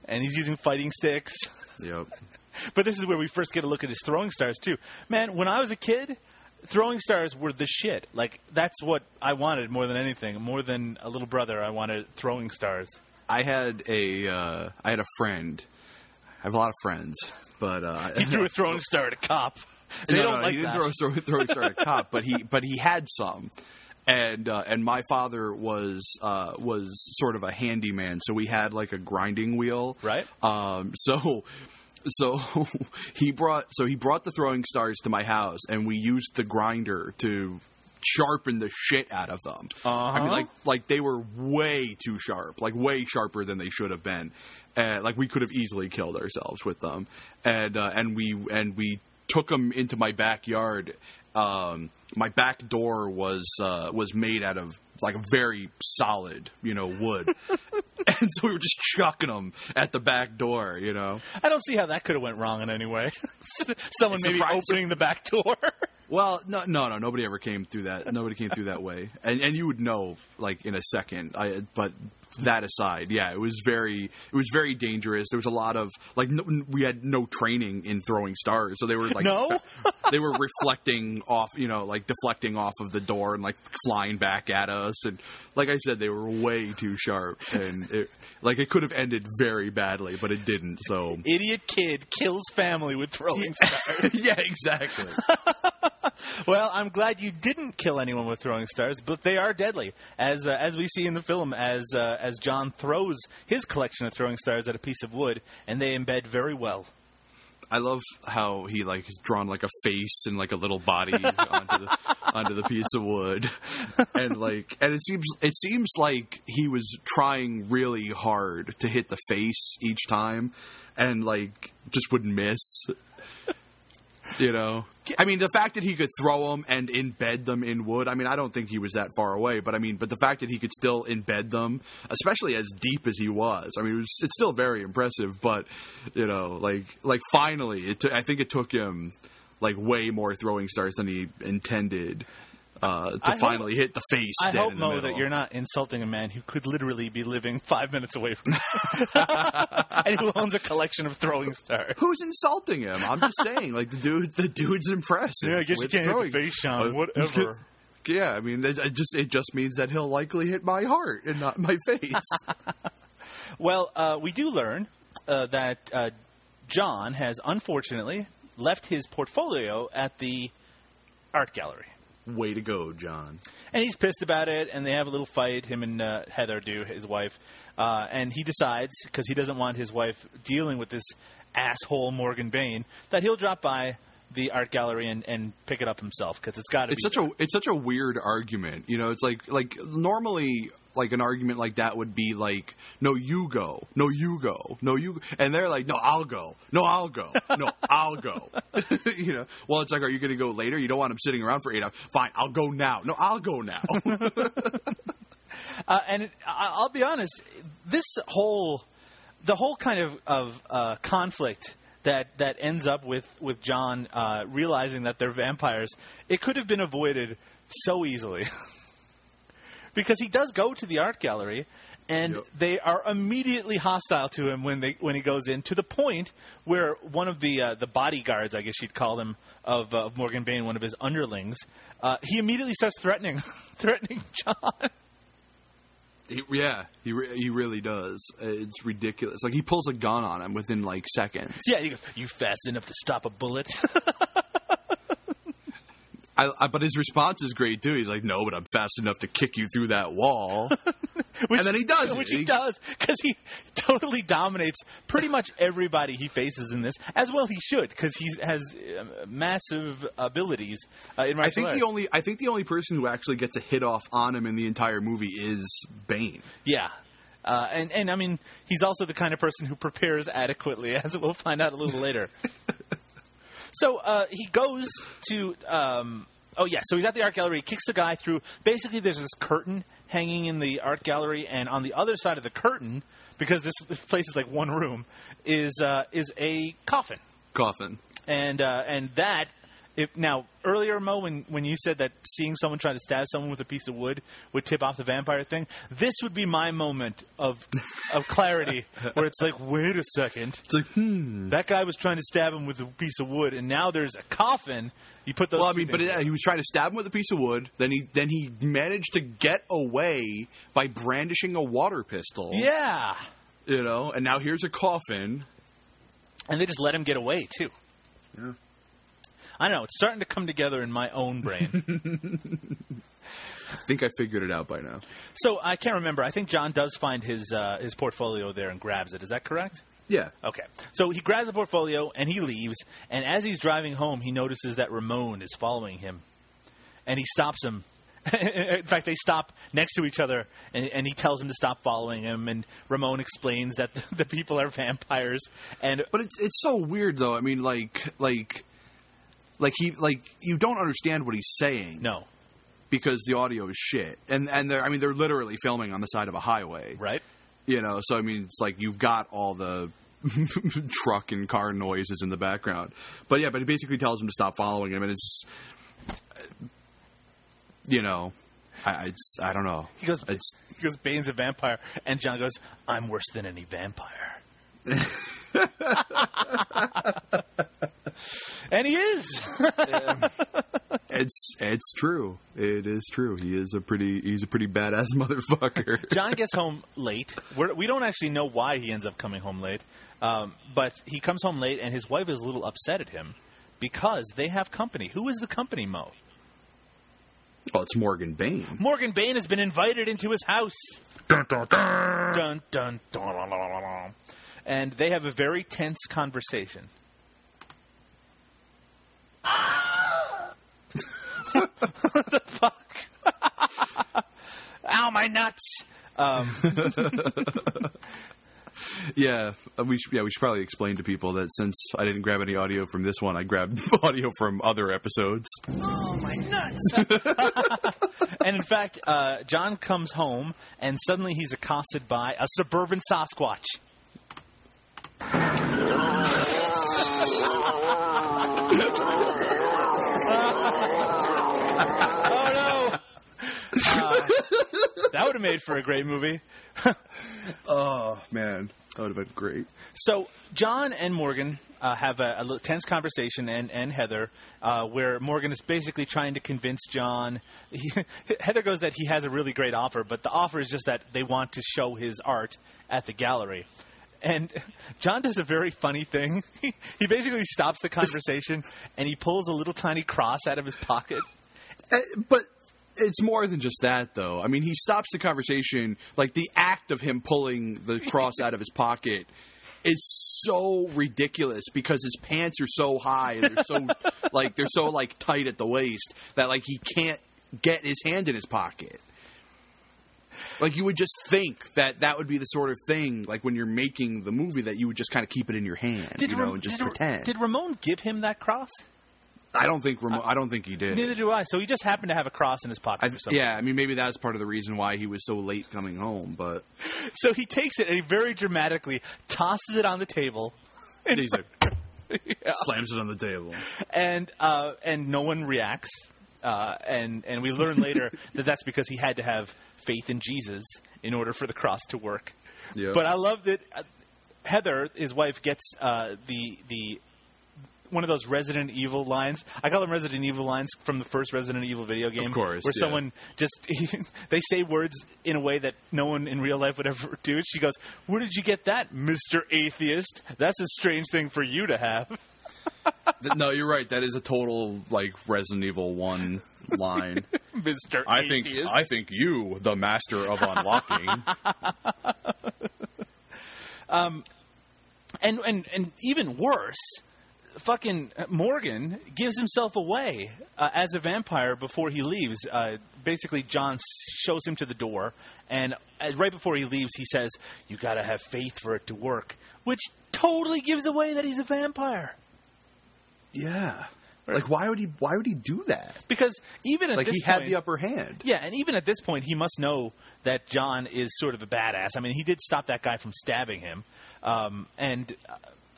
and he's using fighting sticks. Yep. but this is where we first get a look at his throwing stars too. Man, when I was a kid, throwing stars were the shit. Like that's what I wanted more than anything. More than a little brother, I wanted throwing stars. I had a uh, I had a friend. I have a lot of friends, but uh, He threw a throwing star at a cop. They no, don't no, like he didn't throw a throwing star at a cop, but he but he had some. And uh, and my father was uh, was sort of a handyman, so we had like a grinding wheel, Right. Um, so so he brought so he brought the throwing stars to my house, and we used the grinder to sharpen the shit out of them. I mean, Uh-huh. like like they were way too sharp, like way sharper than they should have been. And like we could have easily killed ourselves with them. And uh, and we and we took them into my backyard. Um, my back door was uh, was made out of like very solid, you know, wood. and so we were just chucking them at the back door, you know. I don't see how that could have went wrong in any way. Someone maybe opening the back door. Well, no, no, no. Nobody ever came through that. Nobody came through that way, and and you would know like in a second. I, but that aside, yeah, it was very, it was very dangerous. There was a lot of like no, we had no training in throwing stars, so they were like No? they were reflecting off, you know, like deflecting off of the door and like flying back at us, and like I said, they were way too sharp, and it, like it could have ended very badly, but it didn't. So Idiot kid kills family with throwing stars. yeah, exactly. well, I'm glad you didn't kill anyone with throwing stars, but they are deadly, as uh, as we see in the film, as uh, as John throws his collection of throwing stars at a piece of wood, and they embed very well. I love how he like has drawn like a face and like a little body onto the onto the piece of wood, and like and it seems it seems like he was trying really hard to hit the face each time, and like just would miss. You know, I mean, the fact that he could throw them and embed them in wood. I mean, I don't think he was that far away, but I mean, but the fact that he could still embed them, especially as deep as he was, I mean, it was, it's still very impressive. But you know, like like finally, it took I think it took him like way more throwing stars than he intended uh, to I hope- finally hit the face. I hope, Mo, that you're not insulting a man who could literally be living five minutes away from and who owns a collection of throwing stars. Who's insulting him? I'm just saying, like the dude, the dude's impressive. Yeah, I guess you can't hit throwing. the face, Sean. Uh, Whatever. Yeah, I mean, it, it just it just means that he'll likely hit my heart and not my face. Well, uh, we do learn uh, that uh, John has unfortunately left his portfolio at the art gallery. Way to go, John. And he's pissed about it, and they have a little fight, him and uh, Heather do, his wife. Uh, and he decides, because he doesn't want his wife dealing with this asshole Morgan Bain, that he'll drop by the art gallery and, and pick it up himself, because it's got to be. It's such a it's such a weird argument. You know, it's like like normally like an argument like that would be like, no, you go, no, you go, no, you, and they're like, no, I'll go, no, I'll go, no, I'll go. you know, well, it's like, are you going to go later? You don't want him sitting around for eight hours. Fine, I'll go now. No, I'll go now. Uh, and it, I'll be honest, this whole, the whole kind of of uh, conflict that that ends up with with John uh, realizing that they're vampires, it could have been avoided so easily. because he does go to the art gallery, and Yep. they are immediately hostile to him when they when he goes in. To the point where one of the uh, the bodyguards, I guess you'd call them, of, uh, of Morgan Bain, one of his underlings, uh, he immediately starts threatening threatening John. He, yeah, he re- he really does. It's ridiculous. Like he pulls a gun on him within like seconds. Yeah, he goes, "You fast enough to stop a bullet?" I, I, but his response is great too. He's like, "No, but I'm fast enough to kick you through that wall." which, And then he does which he, He- does because he totally dominates pretty much everybody he faces in this. As well, he should because he has um, massive abilities uh, in I think arts. the only I think the only person who actually gets a hit off on him in the entire movie is Bain. yeah. Uh, and, and I mean, he's also the kind of person who prepares adequately, as we'll find out a little later. so uh, he goes to, um, oh yeah, so he's at the art gallery. He kicks the guy through. Basically, there's this curtain hanging in the art gallery, and on the other side of the curtain, because this, this place is like one room, is uh, is a coffin. Coffin. and uh, and that if now earlier Mo when when you said that seeing someone try to stab someone with a piece of wood would tip off the vampire thing, this would be my moment of of clarity where it's like, wait a second, It's like, hmm. that guy was trying to stab him with a piece of wood, and now there's a coffin. You put those. Well, I mean, but things- yeah, he was trying to stab him with a piece of wood. Then he then he managed to get away by brandishing a water pistol. yeah, you know. And now here's a coffin. and they just let him get away too. I don't know. It's starting to come together in my own brain. I think I figured it out by now. so I can't remember. I think John does find his uh, his portfolio there and grabs it. Is that correct? Yeah. Okay. So he grabs the portfolio and he leaves. And as he's driving home, he notices that Ramon is following him. And he stops him. In fact, they stop next to each other, and, and he tells him to stop following him. And Ramon explains that the people are vampires. And But it's it's so weird though. I mean, like like like he like you don't understand what he's saying. no, because the audio is shit. And and they're I mean they're literally filming on the side of a highway. right? You know, so I mean it's like you've got all the truck and car noises in the background. But yeah, but he basically tells him to stop following him and it's you know, I I, just, I don't know. He goes, It's he goes, Bain's a vampire, and John goes, I'm worse than any vampire. and he is. it's it's true. It is true. He is a pretty he's a pretty badass motherfucker. John gets home late. We're, we don't actually know why he ends up coming home late, um, but he comes home late, and his wife is a little upset at him because they have company. Who is the company, Mo? well, it's Morgan Bain. Morgan Bain has been invited into his house. Dun dun dun. Dun dun dun. dun, dun, dun. And they have a very tense conversation. what the fuck? Ow, my nuts! Um, Yeah, uh, we should, yeah we should probably explain to people that since I didn't grab any audio from this one, I grabbed audio from other episodes. Oh my nuts! and in fact, uh, John comes home and suddenly he's accosted by a suburban Sasquatch oh no! Uh, that would have made for a great movie. oh man, that would have been great. So John and Morgan uh, have a, a, tense conversation, and and Heather, uh, where Morgan is basically trying to convince John. He, Heather goes that he has a really great offer, but the offer is just that they want to show his art at the gallery. And John does a very funny thing. he basically stops the conversation and he pulls a little tiny cross out of his pocket. Uh, but it's more than just that, though. I mean, he stops the conversation. Like the act of him pulling the cross out of his pocket is so ridiculous because his pants are so high and they're so like they're so like tight at the waist that like he can't get his hand in his pocket. Like you would just think that that would be the sort of thing, like when you're making the movie, that you would just kind of keep it in your hand, you know, Ram- and just did, pretend. did Ramon give him that cross? I don't think Ramo- I don't think he did. Neither do I. So he just happened to have a cross in his pocket. I, for some yeah, I mean, maybe that's part of the reason why he was so late coming home. But So he takes it and he very dramatically tosses it on the table, and he's like, slams it on the table. and uh, and no one reacts. Uh, and and we learn later that that's because he had to have faith in Jesus in order for the cross to work. Yeah. But I love that uh, Heather, his wife, gets uh, the the one of those Resident Evil lines. I call them Resident Evil lines from the first Resident Evil video game. course, where yeah. someone just they say words in a way that no one in real life would ever do. She goes, "Where did you get that, Mister Atheist? That's a strange thing for you to have." No, you're right. That is a total like Resident Evil One line. Mister I think Atheist. I think you, the master of unlocking. um, and and and even worse, fucking Morgan gives himself away uh, as a vampire before he leaves. Uh, basically, John shows him to the door, and uh, right before he leaves, he says, "You got to have faith for it to work," which totally gives away that he's a vampire. Yeah. Like why would he? Why would he do that? Because even at Like this he had the upper hand. Yeah, and even at this point, he must know that John is sort of a badass. I mean, he did stop that guy from stabbing him, um, and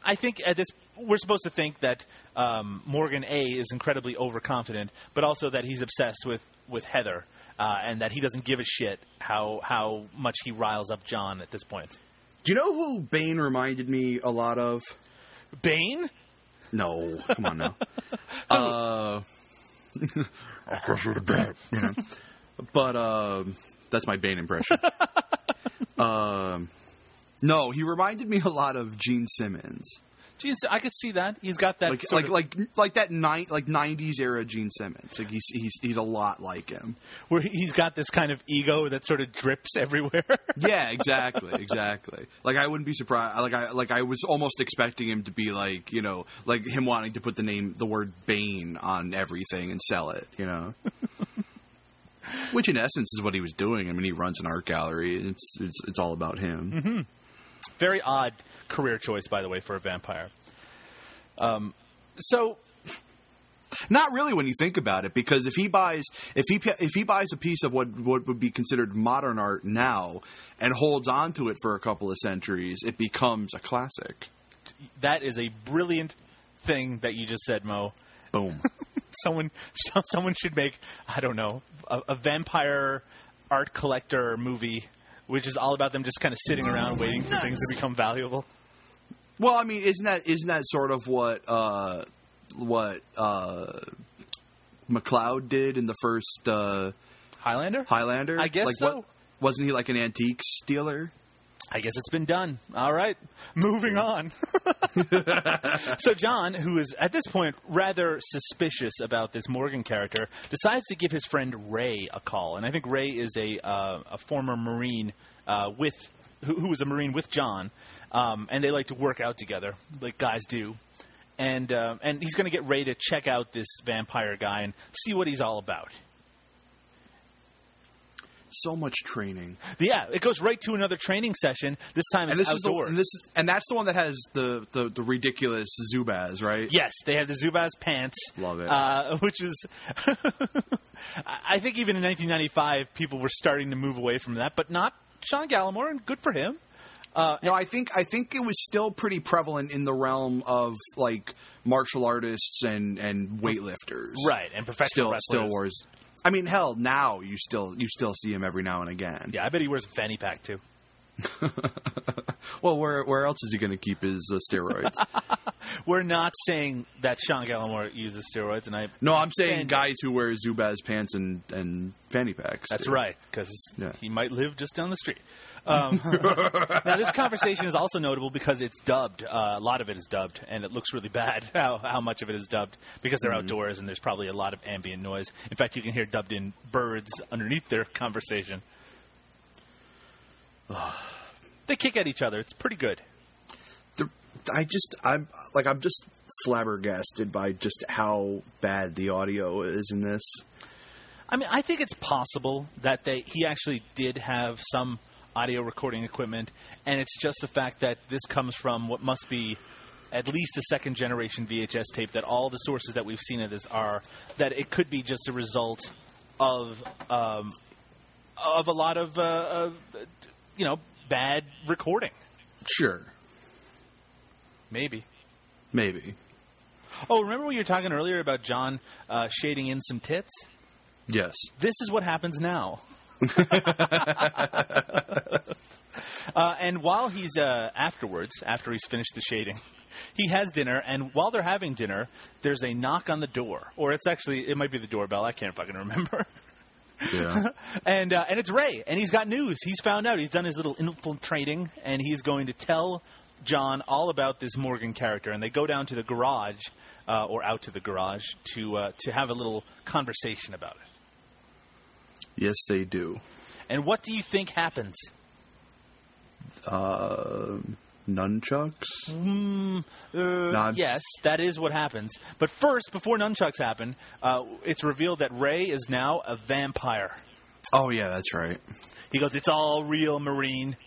I think at this we're supposed to think that um, Morgan A is incredibly overconfident, but also that he's obsessed with with Heather, uh, and that he doesn't give a shit how how much he riles up John at this point. Do you know who Bain reminded me a lot of? Bane, No, come on now. uh, of course with. You know. But um, that's my Bane impression. um, no, he reminded me a lot of Gene Simmons, Gene, I could see that he's got that like sort like of- like like that ni- like '90s era Gene Simmons. Like he's he's he's a lot like him. where he's got this kind of ego that sort of drips everywhere. Yeah, exactly, exactly. Like I wouldn't be surprised. Like I like I was almost expecting him to be like you know like him wanting to put the name the word Bain on everything and sell it. You know. Which, in essence, is what he was doing. I mean, he runs an art gallery. It's it's, it's all about him. Mm-hmm. Very odd career choice, by the way, for a vampire. Um, so Not really when you think about it, because if he buys if he if he buys a piece of what what would be considered modern art now and holds on to it for a couple of centuries, it becomes a classic. that is a brilliant thing that you just said, Mo. Boom. Someone, someone should make I don't know a, a vampire art collector movie, which is all about them just kind of sitting around waiting for things to become valuable. Well, I mean, isn't that isn't that sort of what uh, what uh, MacLeod did in the first uh, Highlander. Highlander? I guess like, so. What, wasn't he like an antiques dealer? I guess it's been done. All right, moving on. so John, who is at this point rather suspicious about this Morgan character, decides to give his friend Ray a call, and I think Ray is a uh, a former Marine uh, with who, who was a Marine with John, um, and they like to work out together, like guys do. And uh, and he's going to get Ray to check out this vampire guy and see what he's all about. So much training, Yeah, it goes right to another training session. This time and it's this is the, outdoors. and this is, and that's the one that has the the, the ridiculous Zubaz, right? Yes, they have the Zubaz pants. Love it. Uh, which is, I think even in 1995, people were starting to move away from that, but not Sean Gallimore, and good for him. Uh, No, I think I think it was still pretty prevalent in the realm of like martial artists and and weightlifters. right, and professional Still, wrestlers. still was. I mean, hell, now you still you still see him every now and again. Yeah, I bet he wears a fanny pack too. Well, where where else is he going to keep his uh, steroids? We're not saying that Sean Gallimore uses steroids, and I. no, I'm saying guys who wear Zubaz pants and and fanny packs. That's too. right, because Yeah. he might live just down the street. Um, now, this conversation is also notable because it's dubbed. Uh, a lot of it is dubbed, and it looks really bad how, how much of it is dubbed because they're outdoors and there's probably a lot of ambient noise. In fact, you can hear dubbed in birds underneath their conversation. They kick at each other. It's pretty good. The, I just I'm like I'm just flabbergasted by just how bad the audio is in this. I mean, I think it's possible that they he actually did have some audio recording equipment, and it's just the fact that this comes from what must be at least a second generation VHS tape. That all the sources that we've seen of this are that it could be just a result of um, of a lot of uh, uh, you know bad recording. Sure, Maybe. maybe. Oh, remember when you were talking earlier about John uh, shading in some tits? Yes. This is what happens now. uh, and while he's uh, afterwards, after he's finished the shading, he has dinner. And while they're having dinner, there's a knock on the door, or it's actually it might be the doorbell. I can't fucking remember. Yeah. and uh, and it's Ray, and he's got news. He's found out. He's done his little infiltrating, and he's going to tell John all about this Morgan character. And they go down to the garage, uh, or out to the garage, to uh, to have a little conversation about it. yes, they do. And what do you think happens? Uh, nunchucks. Mm, uh, yes, that is what happens. But first, before nunchucks happen, uh, it's revealed that Ray is now a vampire. Oh yeah, that's right. He goes, "It's all real, Marine.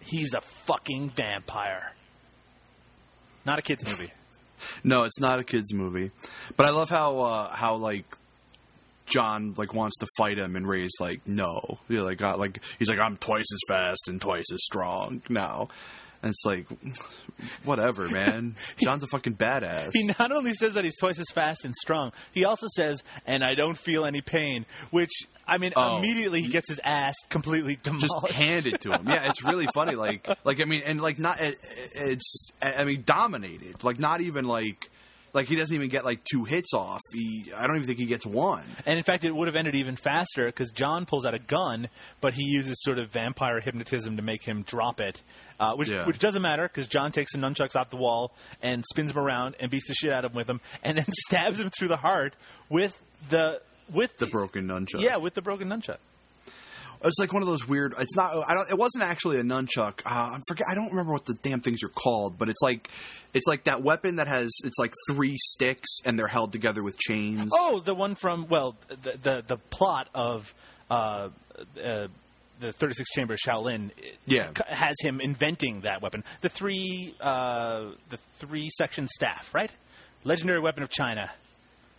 He's a fucking vampire." Not a kids movie. No, it's not a kids movie. But I love how uh, how like John like wants to fight him, and Ray's like, no, like uh, like he's like I'm twice as fast and twice as strong now. And it's like, whatever, man. John's a fucking badass. He not only says that he's twice as fast and strong, he also says, "And I don't feel any pain." Which I mean, Oh. immediately he gets his ass completely demolished. just handed to him. Yeah, it's really funny. Like, like I mean, and like not. It, it's I mean, dominated. Like not even like. Like he doesn't even get like two hits off. He, I don't even think he gets one. And in fact, it would have ended even faster because John pulls out a gun, but he uses sort of vampire hypnotism to make him drop it, uh, which Yeah. which doesn't matter because John takes the nunchucks off the wall and spins him around and beats the shit out of him with them, and then stabs him through the heart with the with The broken nunchuck. yeah with the broken nunchuck. It's like one of those weird. It's not. I don't. It wasn't actually a nunchuck. Uh, I forget. I don't remember what the damn things are called. But it's like, it's like that weapon that has. It's like three sticks and they're held together with chains. Oh, the one from well, the the, the plot of uh, uh, the 36 Chamber Shaolin Yeah. has him inventing that weapon. The three uh, the three section staff, right? Legendary weapon of China.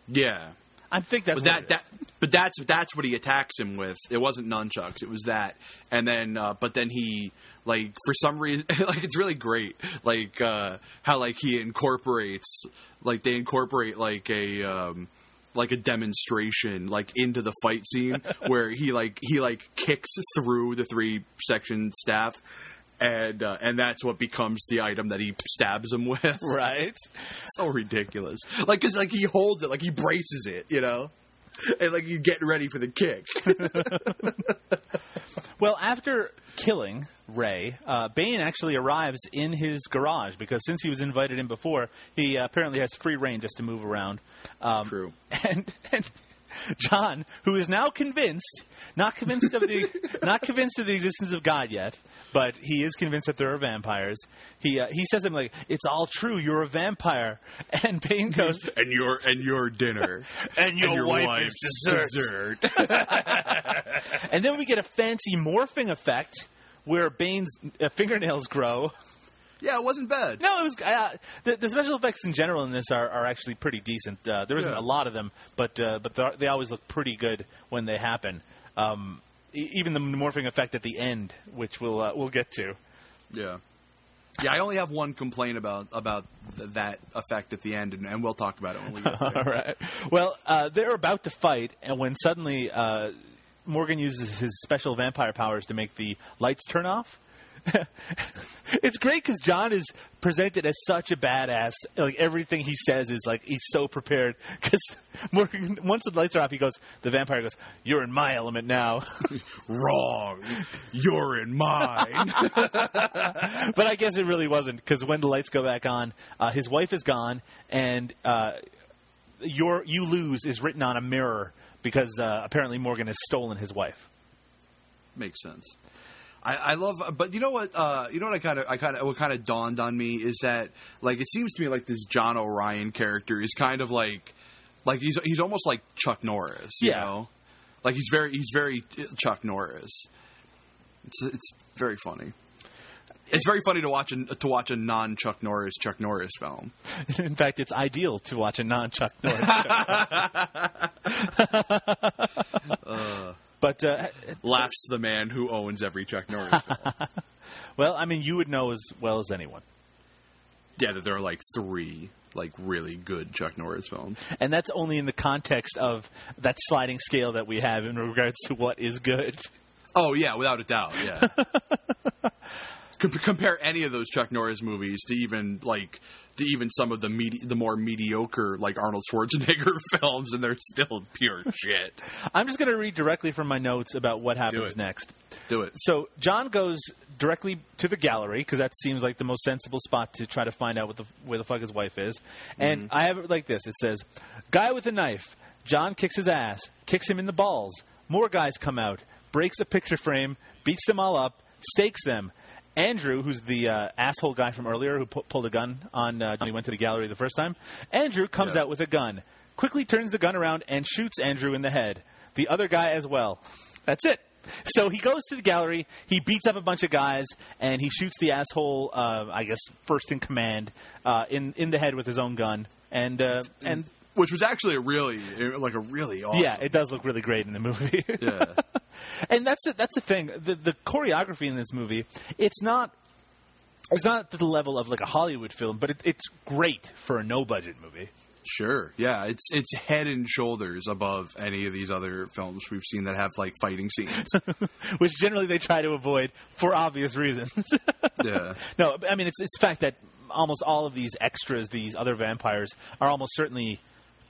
Yeah. I think that's But what that that. But that's that's what he attacks him with. It wasn't nunchucks. It was that. And then, uh, but then he like for some reason, like it's really great. Like uh, how like he incorporates like they incorporate like a. Um, like a demonstration like into the fight scene where he like he like kicks through the three section staff and uh, and that's what becomes the item that he stabs him with right. so ridiculous like cuz like he holds it like he braces it you know and like you get ready for the kick Well, after killing Ray, uh, Bain actually arrives in his garage because since he was invited in before, he uh, apparently has free reign just to move around. Um, True. And, and John, who is now convinced, not convinced of the, not convinced of the existence of God yet, but he is convinced that there are vampires. He uh, he says something like, "It's all true. You're a vampire." And Bain goes, and your and your dinner "And your, wife, is dessert." dessert And then we get a fancy morphing effect where Bain's uh, fingernails grow. Yeah it wasn't bad No, it was uh, the, the special effects in general in this are, are actually pretty decent. Uh, there isn't Yeah. a lot of them, but uh, but they're- always look pretty good when they happen. Um, e- even the morphing effect at the end, which we'll uh, we'll get to. yeah Yeah, I only have one complaint about about th- that effect at the end, and, and we'll talk about it when we get there. All right. Well, uh, they're about to fight, and when suddenly uh, Morgan uses his special vampire powers to make the lights turn off. it's great because John is presented as such a badass. Like everything he says is like he's so prepared. Because Morgan, once the lights are off, he goes. The vampire goes, "You're in my element now." Wrong. You're in mine. but I guess it really wasn't because when the lights go back on, uh, his wife is gone, and uh, your "you lose" is written on a mirror because uh, apparently Morgan has stolen his wife. Makes sense. I, I love, uh, but you know what? Uh, you know what? I kind of, I kind of, what kind of dawned on me is that, like, it seems to me like this John O'Ryan character is kind of like, like he's he's almost like Chuck Norris. You Yeah. know? like he's very he's very uh, Chuck Norris. It's it's very funny. It's very funny to watch a, to watch a non Chuck Norris Chuck Norris film. In fact, it's ideal to watch a non-Chuck Norris. Uh, but uh, Laughs the man who owns every Chuck Norris film. well, I mean, you would know as well as anyone, yeah, that there are like three like really good Chuck Norris films. and that's only in the context of that sliding scale that we have in regards to what is good. Oh yeah, without a doubt. Yeah. Com- compare any of those Chuck Norris movies to even like to even some of the medi- the more mediocre like Arnold Schwarzenegger films, and they're still pure shit. I'm just going to read directly from my notes about what happens it. next. Do it. So John goes directly to the gallery because that seems like the most sensible spot to try to find out what the, where the fuck his wife is. And mm-hmm. I have it like this: it says, "Guy with a knife. John kicks his ass, kicks him in the balls. More guys come out, breaks a picture frame, beats them all up, stakes them." Andrew, who's the uh, asshole guy from earlier who pu- pulled a gun on uh, when he went to the gallery the first time, Andrew comes Yeah. out with a gun, quickly turns the gun around and shoots Andrew in the head. The other guy as well. That's it. So he goes to the gallery, he beats up a bunch of guys, and he shoots the asshole, uh, I guess, first in command, uh, in in the head with his own gun. And uh, and Which was actually a really like a really awesome. yeah, it does look really great in the movie. yeah. and that's the, that's the thing. The the choreography in this movie, it's not it's not to the level of like a Hollywood film, but it, it's great for a no budget movie. Sure. Yeah, it's it's head and shoulders above any of these other films we've seen that have like fighting scenes. which generally they try to avoid for obvious reasons. yeah. no, I mean it's it's the fact that almost all of these extras, these other vampires, are almost certainly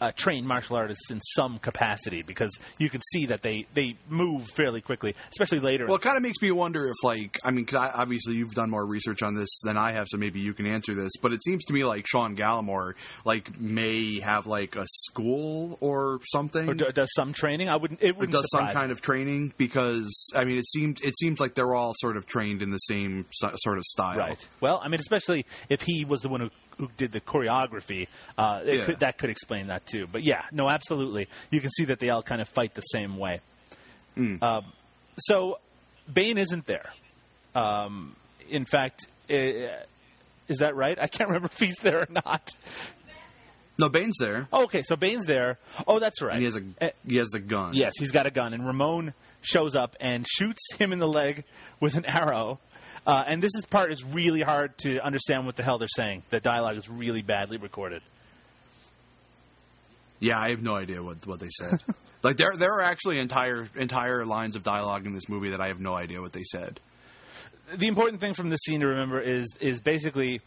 uh, trained martial artists in some capacity because you can see that they they move fairly quickly, especially later. Well, it kind of makes me wonder if, like, I mean, because obviously you've done more research on this than I have, so maybe you can answer this. But it seems to me like Sean Gallimore, like, may have like a school or something, or do, does some training. I wouldn't. It wouldn't does some kind of training. Because I mean, it seems it seems like they're all sort of trained in the same so- sort of style. Right. Well, I mean, especially if he was the one who, who did the choreography, uh, it Yeah. could, that could explain that too. But yeah, no, absolutely. You can see that they all kind of fight the same way. Um, so Bain isn't there. Um, in fact, i- is that right? I can't remember if he's there or not. No, Bain's there. Oh, okay, so Bain's there. Oh, that's right. And he has a Eh, he has the gun. Yes, he's got a gun, and Ramon shows up and shoots him in the leg with an arrow. Uh, and this is part is really hard to understand what the hell they're saying. The dialogue is really badly recorded. Yeah, I have no idea what what they said. like there there are actually entire entire lines of dialogue in this movie that I have no idea what they said. The important thing from this scene to remember is is basically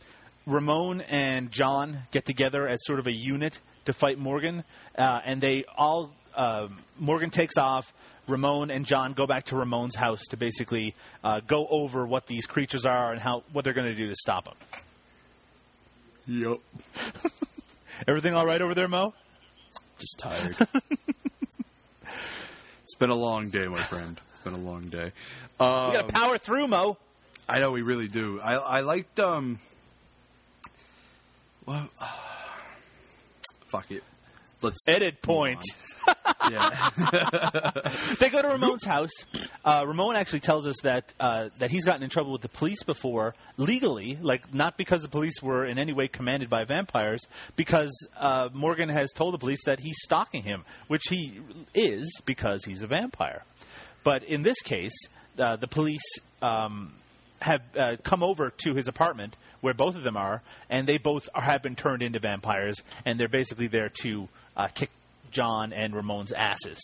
Ramon and John get together as sort of a unit to fight Morgan, uh, and they all um Morgan takes off. Ramon and John go back to Ramon's house to basically uh, go over what these creatures are and how what they're going to do to stop them. Yep. Everything all right over there, Mo? Just tired. it's been a long day, my friend. It's been a long day. Um, We got to power through, Mo. I know we really do. I I liked um. Well, fuck it. Let's Edit point. yeah. They go to Ramon's house. Uh, Ramon actually tells us that uh, that he's gotten in trouble with the police before, legally, like not because the police were in any way commanded by vampires, because uh, Morgan has told the police that he's stalking him, which he is because he's a vampire. But in this case, uh, the police um, have uh, come over to his apartment where both of them are, and they both are, have been turned into vampires, and they're basically there to uh, kick John and Ramon's asses.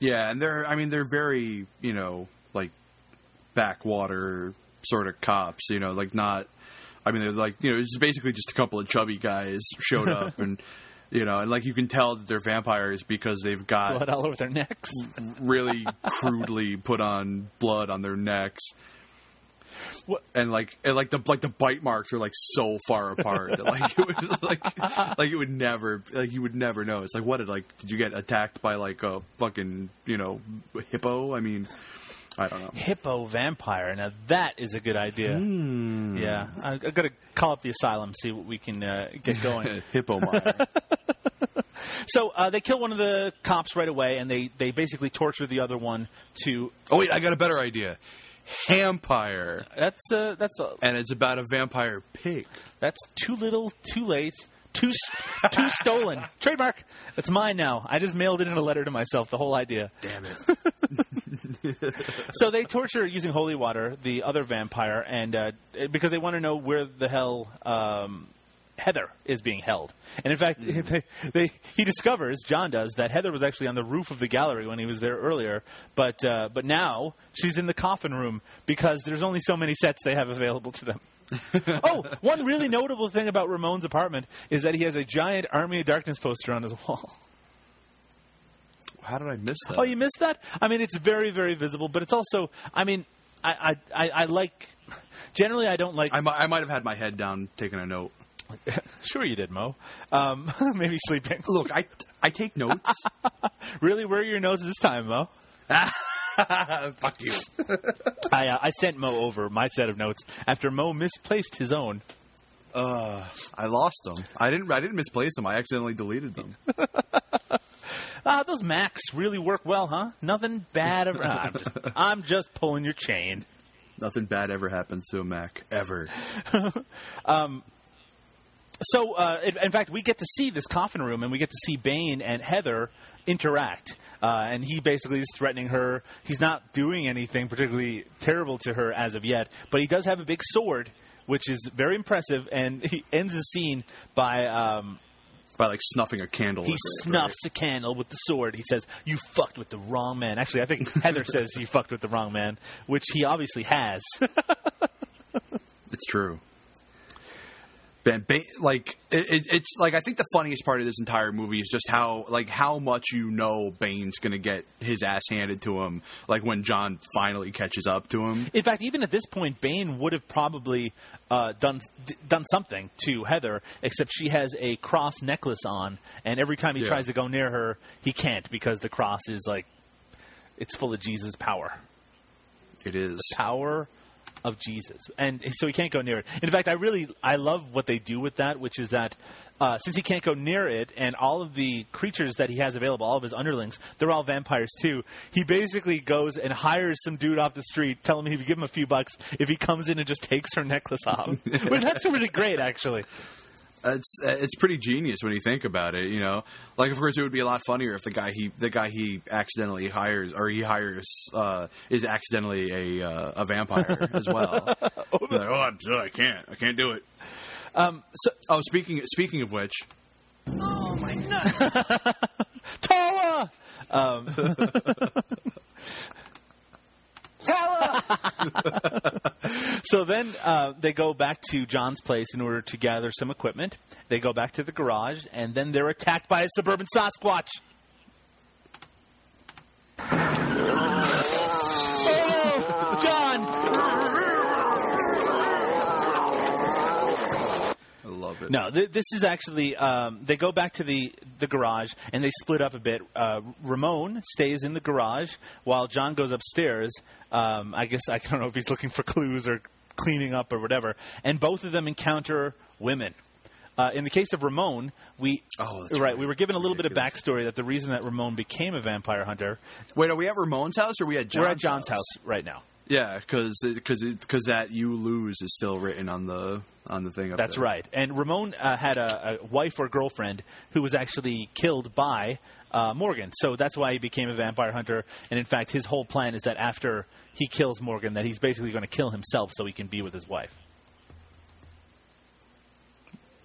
Yeah, and they're I mean they're very you know like backwater sort of cops. You know, like not. I mean, they're like you know it's basically just a couple of chubby guys showed up and. You know, and like you can tell that they're vampires because they've got Blood all over their necks. really crudely put on blood on their necks. What- And like, and like the like the bite marks are like so far apart that like it would like like it would never like you would never know. It's like what did like did you get attacked by like a fucking you know hippo? I mean, I don't know. Hippo vampire. Now that is a good idea. Hmm. Yeah, I, I got to call up the asylum, see what we can uh, get going. hippo mire. so uh, they kill one of the cops right away, and they they basically torture the other one to. oh wait, I got a better idea. Vampire. That's uh, that's uh, and it's about a vampire pig. that's too little, too late. Too, too stolen. Trademark. It's mine now. I just mailed it in a letter to myself. The whole idea. Damn it! So they torture using holy water the other vampire, and uh, because they want to know where the hell um, Heather is being held. And in fact, they, they, he discovers John does that Heather was actually on the roof of the gallery when he was there earlier, but uh, but now she's in the coffin room because there's only so many sets they have available to them. oh, one really notable thing about Ramon's apartment is that he has a giant Army of Darkness poster on his wall. How did I miss that? Oh, you missed that? I mean, it's very, very visible, but it's also, I mean, I, I, I, I like. Generally, I don't like. I, mi- I might have had my head down taking a note. sure, you did, Mo. Um, maybe sleeping. Look, I I take notes. Really, where are your notes this time, Mo? Fuck you. I, uh, I sent Mo over my set of notes after Mo misplaced his own. Uh, I lost them. I didn't. I didn't misplace them. I accidentally deleted them. Ah, those Macs really work well, huh? Nothing bad ever. I'm, just, I'm just pulling your chain. Nothing bad ever happens to a Mac ever. um, So, uh, in, in fact, we get to see this coffin room, and we get to see Bain and Heather interact. Uh, and he basically is threatening her. He's not doing anything particularly terrible to her as of yet, but he does have a big sword, which is very impressive. And he ends the scene by um, By like snuffing a candle. he it, snuffs a candle with the sword. He says, "You fucked with the wrong man." Actually, I think Heather says you fucked with the wrong man, which he obviously has. It's true. Ben, ba- like it, it, it's like I think the funniest part of this entire movie is just how like how much you know Bain's gonna get his ass handed to him. Like when John finally catches up to him. In fact, even at this point, Bain would have probably uh, done d- done something to Heather, except she has a cross necklace on, and every time he Yeah. tries to go near her, he can't because the cross is like it's full of Jesus' power, It is. power of Jesus, and so he can't go near it. In fact, I really I love what they do with that, which is that. Uh, since he can't go near it, and all of the creatures that he has available, all of his underlings, they're all vampires too. He basically goes and hires some dude off the street, telling him he would give him a few bucks if he comes in and just takes her necklace off. Which that's really great, actually. It's it's pretty genius when you think about it. You know, like of course it would be a lot funnier if the guy he the guy he accidentally hires or he hires uh, is accidentally a uh, a vampire as well. Like, oh, I'm sorry, I can't, I can't do it. Um, so, Oh, speaking speaking of which, Oh, my God. Tala! Um, so then uh, they go back to John's place in order to gather some equipment. They go back to the garage, and then they're attacked by a suburban Sasquatch. It. No, th- this is actually. Um, they go back to the the garage and they split up a bit. Uh, Ramon stays in the garage while John goes upstairs. Um, I guess I don't know if he's looking for clues or cleaning up or whatever. And both of them encounter women. Uh, in the case of Ramon, we Oh, right, right. we were given a little bit of backstory that the reason that Ramon became a vampire hunter. Wait, are we at Ramon's house or are we at John's we're at John's house right now. Yeah, because because because that you lose is still written on the on the thing. That's there. right. And Ramon uh, had a, a wife or girlfriend who was actually killed by uh, Morgan. So that's why he became a vampire hunter. And in fact, his whole plan is that after he kills Morgan, that he's basically going to kill himself so he can be with his wife.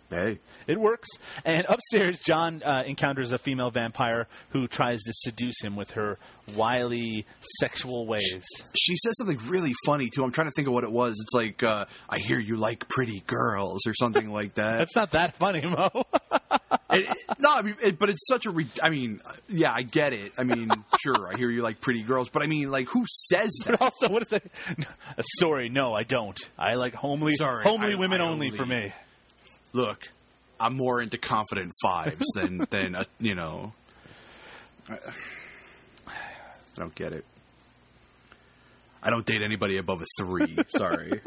Hey, It works. And upstairs, John uh, encounters a female vampire who tries to seduce him with her wily sexual ways. she says something really funny too. I'm trying to think of what it was. It's like uh, I hear you like pretty girls or something like that. That's not that funny, Mo. It- it- no, I mean, it, but it's such a. Re- I mean, yeah, I get it. I mean, sure, I hear you like pretty girls, but I mean, like, who says that? But also, what is that? Sorry, no, I don't. I like homely, Sorry, homely I- women I only, only- for me. Look, I'm more into confident fives than than uh, you know. I, don't get it. I don't date anybody above a three. Sorry.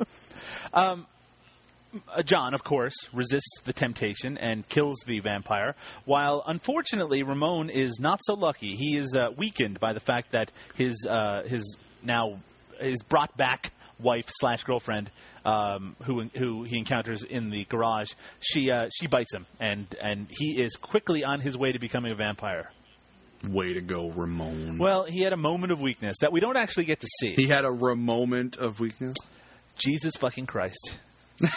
Uh, John, of course, resists the temptation and kills the vampire, while unfortunately Ramon is not so lucky. He is uh, weakened by the fact that his uh, his now is brought back wife slash girlfriend, um, who who he encounters in the garage, she uh, she bites him, and and he is quickly on his way to becoming a vampire. Way to go, Ramon. Well, he had a moment of weakness that we don't actually get to see. he had a moment of weakness. Jesus fucking Christ.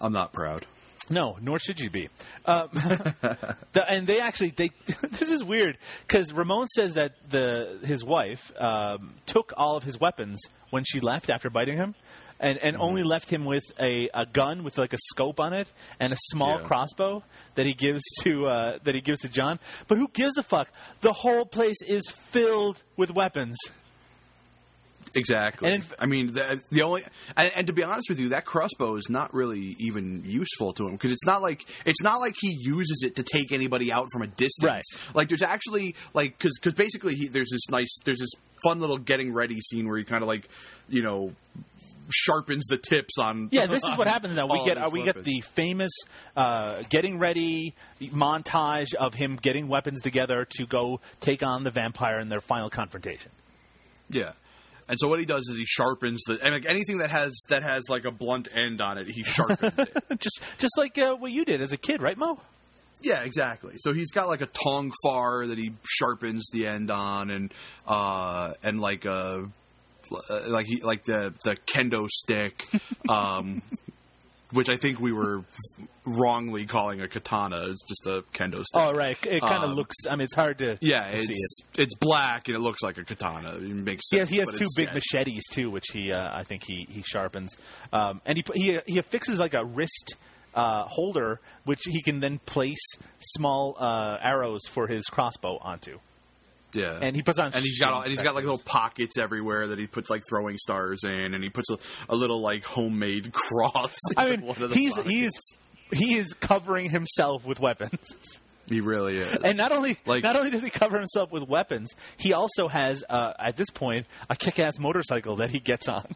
I'm not proud. No, nor should you be. Um, the, and they actually they this is weird because Ramon says that the his wife um, took all of his weapons when she left after biting him. And, and Mm-hmm. only left him with a, a gun with like a scope on it and a small Yeah. crossbow that he gives to uh, that he gives to John. But who gives a fuck? The whole place is filled with weapons. Exactly. And I mean, the, the only and, and to be honest with you, that crossbow is not really even useful to him because it's not like it's not like he uses it to take anybody out from a distance. Right. Like there's actually like because because basically he, there's this nice there's this fun little getting ready scene where he kind of like you know sharpens the tips on. Yeah, this is what happens now. We get uh, we get the famous uh, getting ready montage of him getting weapons together to go take on the vampire in their final confrontation. Yeah. And so what he does is he sharpens the and like anything that has that has like a blunt end on it, he sharpens it. just just like uh, what you did as a kid, right, Mo? Yeah, exactly. So he's got like a tong far that he sharpens the end on, and uh, and like a uh, like he like the the kendo stick, um, which I think we were wrongly calling a katana. It's just a kendo stick. Oh, right. It kind of Um, looks. I mean, it's hard to yeah, to it's see it. it's black and it looks like a katana. It makes He sense. has, he has two big yeah. machetes too, which he uh, I think he he sharpens, um, and he he he affixes like a wrist. Uh, holder, which he can then place small uh, arrows for his crossbow onto, Yeah, and he puts on. and he's got all, and he's got like little pockets everywhere that he puts like throwing stars in, and he puts a, a little like homemade cross. I mean, one of the he's pockets. he's he is covering himself with weapons, he really is. and not only Like- not only does he cover himself with weapons, he also has uh, at this point a kick-ass motorcycle that he gets on.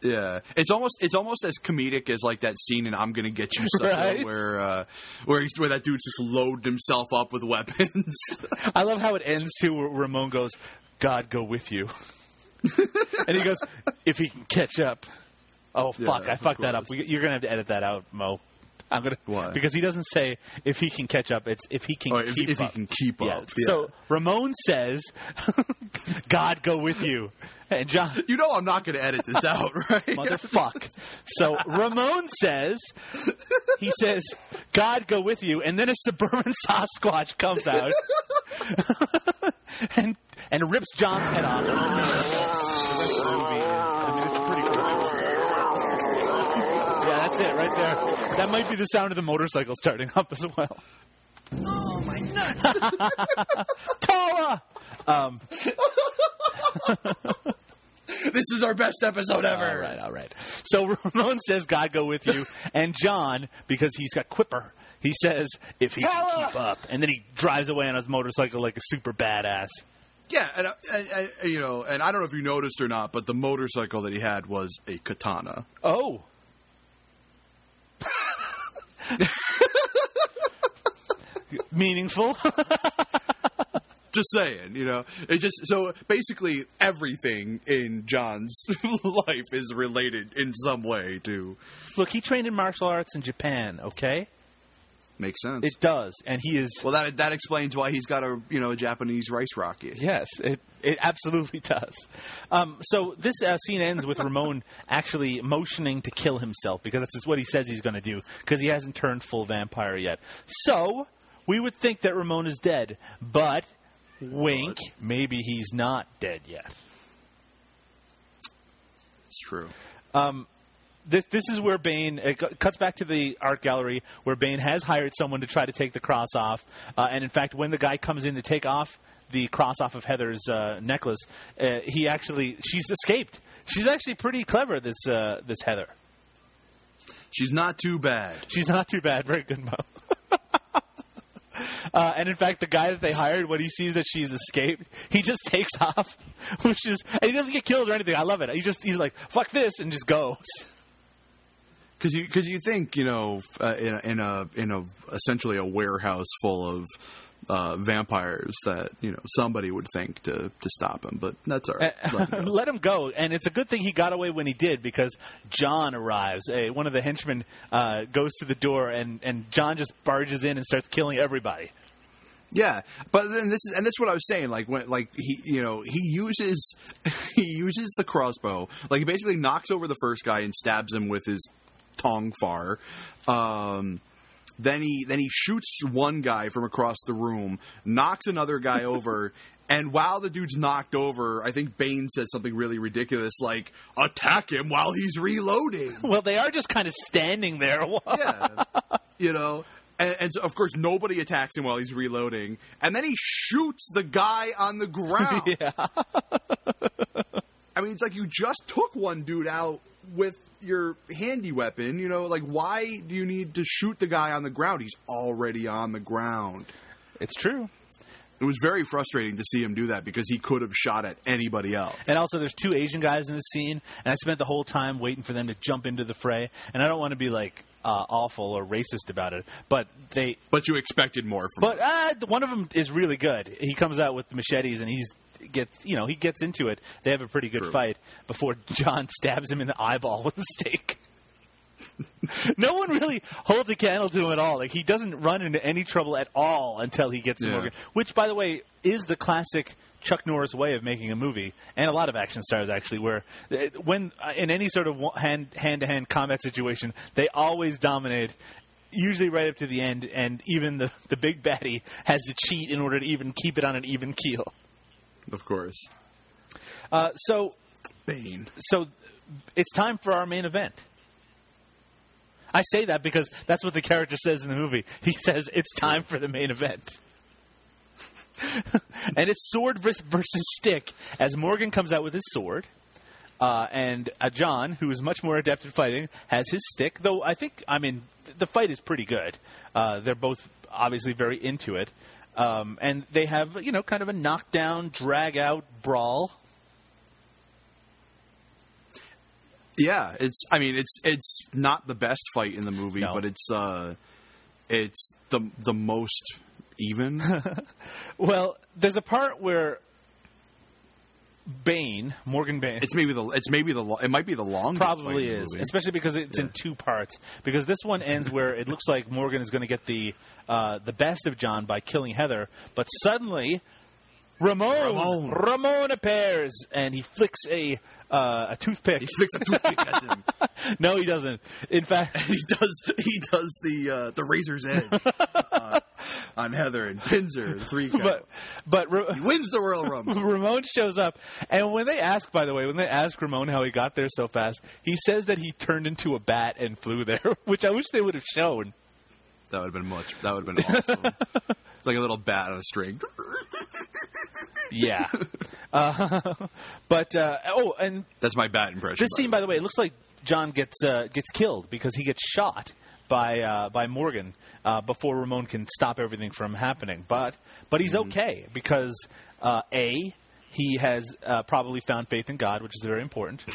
Yeah, it's almost it's almost as comedic as like that scene in "I'm Gonna Get You," Right. where uh, where he's, where that dude's just loaded himself up with weapons. I love how it ends too. Where Ramon goes, "God go with you," and he goes, "If he can catch up." Oh fuck! Yeah, I fucked of that up. We, you're gonna have to edit that out, Mo. I'm gonna Why? because he doesn't say if he can catch up. It's if he can or if, keep if he up. can keep yeah. up. So Ramon says, "God go with you," and John, you know I'm not going to edit this out, right? motherfuck. So Ramon says, he says, "God go with you," and then a suburban Sasquatch comes out and and rips John's head off. The rest of the movie is- I mean, it's pretty cool. Yeah, that's it right there. That might be the sound of the motorcycle starting up as well. Oh, my nuts. Tala! Um, this is our best episode ever. All right, all right. So Ramon says, "God go with you," and John, because he's got quipper, he says, "If he can keep up," and then he drives away on his motorcycle like a super badass. Yeah, and, uh, and, and you know, and I don't know if you noticed or not, but the motorcycle that he had was a katana. Oh. Meaningful. just saying, you know, it just so basically everything in John's life is related in some way to Look, he trained in martial arts in Japan. Okay, makes sense. it does, and he is. well, that that explains why he's got a you know a Japanese rice rocket. Yes, it it absolutely does. Um, so this uh, scene ends with Ramon actually motioning to kill himself because that's just what he says he's going to do because he hasn't turned full vampire yet. So we would think that Ramon is dead, but wink, maybe he's not dead yet. It's true. This this is where Bain it cuts back to the art gallery where Bain has hired someone to try to take the cross off, uh, and in fact, when the guy comes in to take off the cross off of Heather's uh, necklace, uh, he actually she's escaped. She's actually pretty clever. This uh, this Heather. She's not too bad. She's not too bad. Very good, Mo. Uh, and in fact, the guy that they hired, when he sees that she's escaped, he just takes off, which is, and he doesn't get killed or anything. I love it. He just, he's like, "Fuck this," and just goes. Because you, cause you think you know uh, in, a, in a in a essentially a warehouse full of uh, vampires that you know somebody would think to to stop him, but that's all right. Let him go. let him go. And it's a good thing he got away when he did because John arrives. Uh, one of the henchmen uh, goes to the door, and, and John just barges in and starts killing everybody. Yeah, but then this is and this is what I was saying. Like when like he you know he uses he uses the crossbow. Like he basically knocks over the first guy and stabs him with his tonfa. Um, then he then he shoots one guy from across the room, knocks another guy over. And while the dude's knocked over, I think Bain says something really ridiculous like, attack him while he's reloading. Well, they are just kind of standing there. Yeah. you know? And, and so, of course, nobody attacks him while he's reloading. And then he shoots the guy on the ground. yeah. I mean, it's like you just took one dude out with your handy weapon. You know, like, why do you need to shoot the guy on the ground? He's already on the ground. It's true. It was very frustrating to see him do that because he could have shot at anybody else. And also, there's two Asian guys in the scene, and I spent the whole time waiting for them to jump into the fray. And I don't want to be like uh, awful or racist about it, but they. But you expected more from But uh, one of them is really good. He comes out with machetes, and he's gets you know he gets into it. They have a pretty good True. fight before John stabs him in the eyeball with a stake. no one really holds a candle to him at all. Like he doesn't run into any trouble at all until he gets to Yeah. Morgan, which, by the way, is the classic Chuck Norris way of making a movie, and a lot of action stars actually, where uh, when uh, in any sort of hand hand to hand combat situation, they always dominate. Usually right up to the end, and even the, the big baddie has to cheat in order to even keep it on an even keel. Of course. Uh, so, Bain. so it's time for our main event. I say that because that's what the character says in the movie. He says it's time for the main event. and it's sword vers- versus stick as Morgan comes out with his sword. Uh, and uh, John, who is much more adept at fighting, has his stick. Though I think, I mean, th- the fight is pretty good. Uh, they're both obviously very into it, um, and they have you know kind of a knockdown, drag out brawl. Yeah, it's. I mean, it's it's not the best fight in the movie, No. but it's uh, it's the the most even. Well, there's a part where Bain, Morgan Bain, it's maybe the it's maybe the it might be the longest. probably is, especially because it's in two parts. Because this one ends where it looks like Morgan is going to get the uh, the best of John by killing Heather, but suddenly Ramon Ramon. Ramon appears and he flicks a uh, a toothpick. He flicks a toothpick at him. no, he doesn't. In fact, And he does he does the uh, the razor's edge uh, on Heather and pins her in three count. but but Ra- he wins the Royal Rumble. Ramon shows up, and when they ask, by the way, when they ask Ramon how he got there so fast, he says that he turned into a bat and flew there, which I wish they would have shown. That would have been much. That would have been awesome. Like a little bat on a string. Yeah. uh, but uh, oh, and That's my bat impression. this by scene, by the way, it looks like John gets uh, gets killed because he gets shot by uh, by Morgan uh, before Ramon can stop everything from happening. But but he's okay because uh, a he has uh, probably found faith in God, which is very important.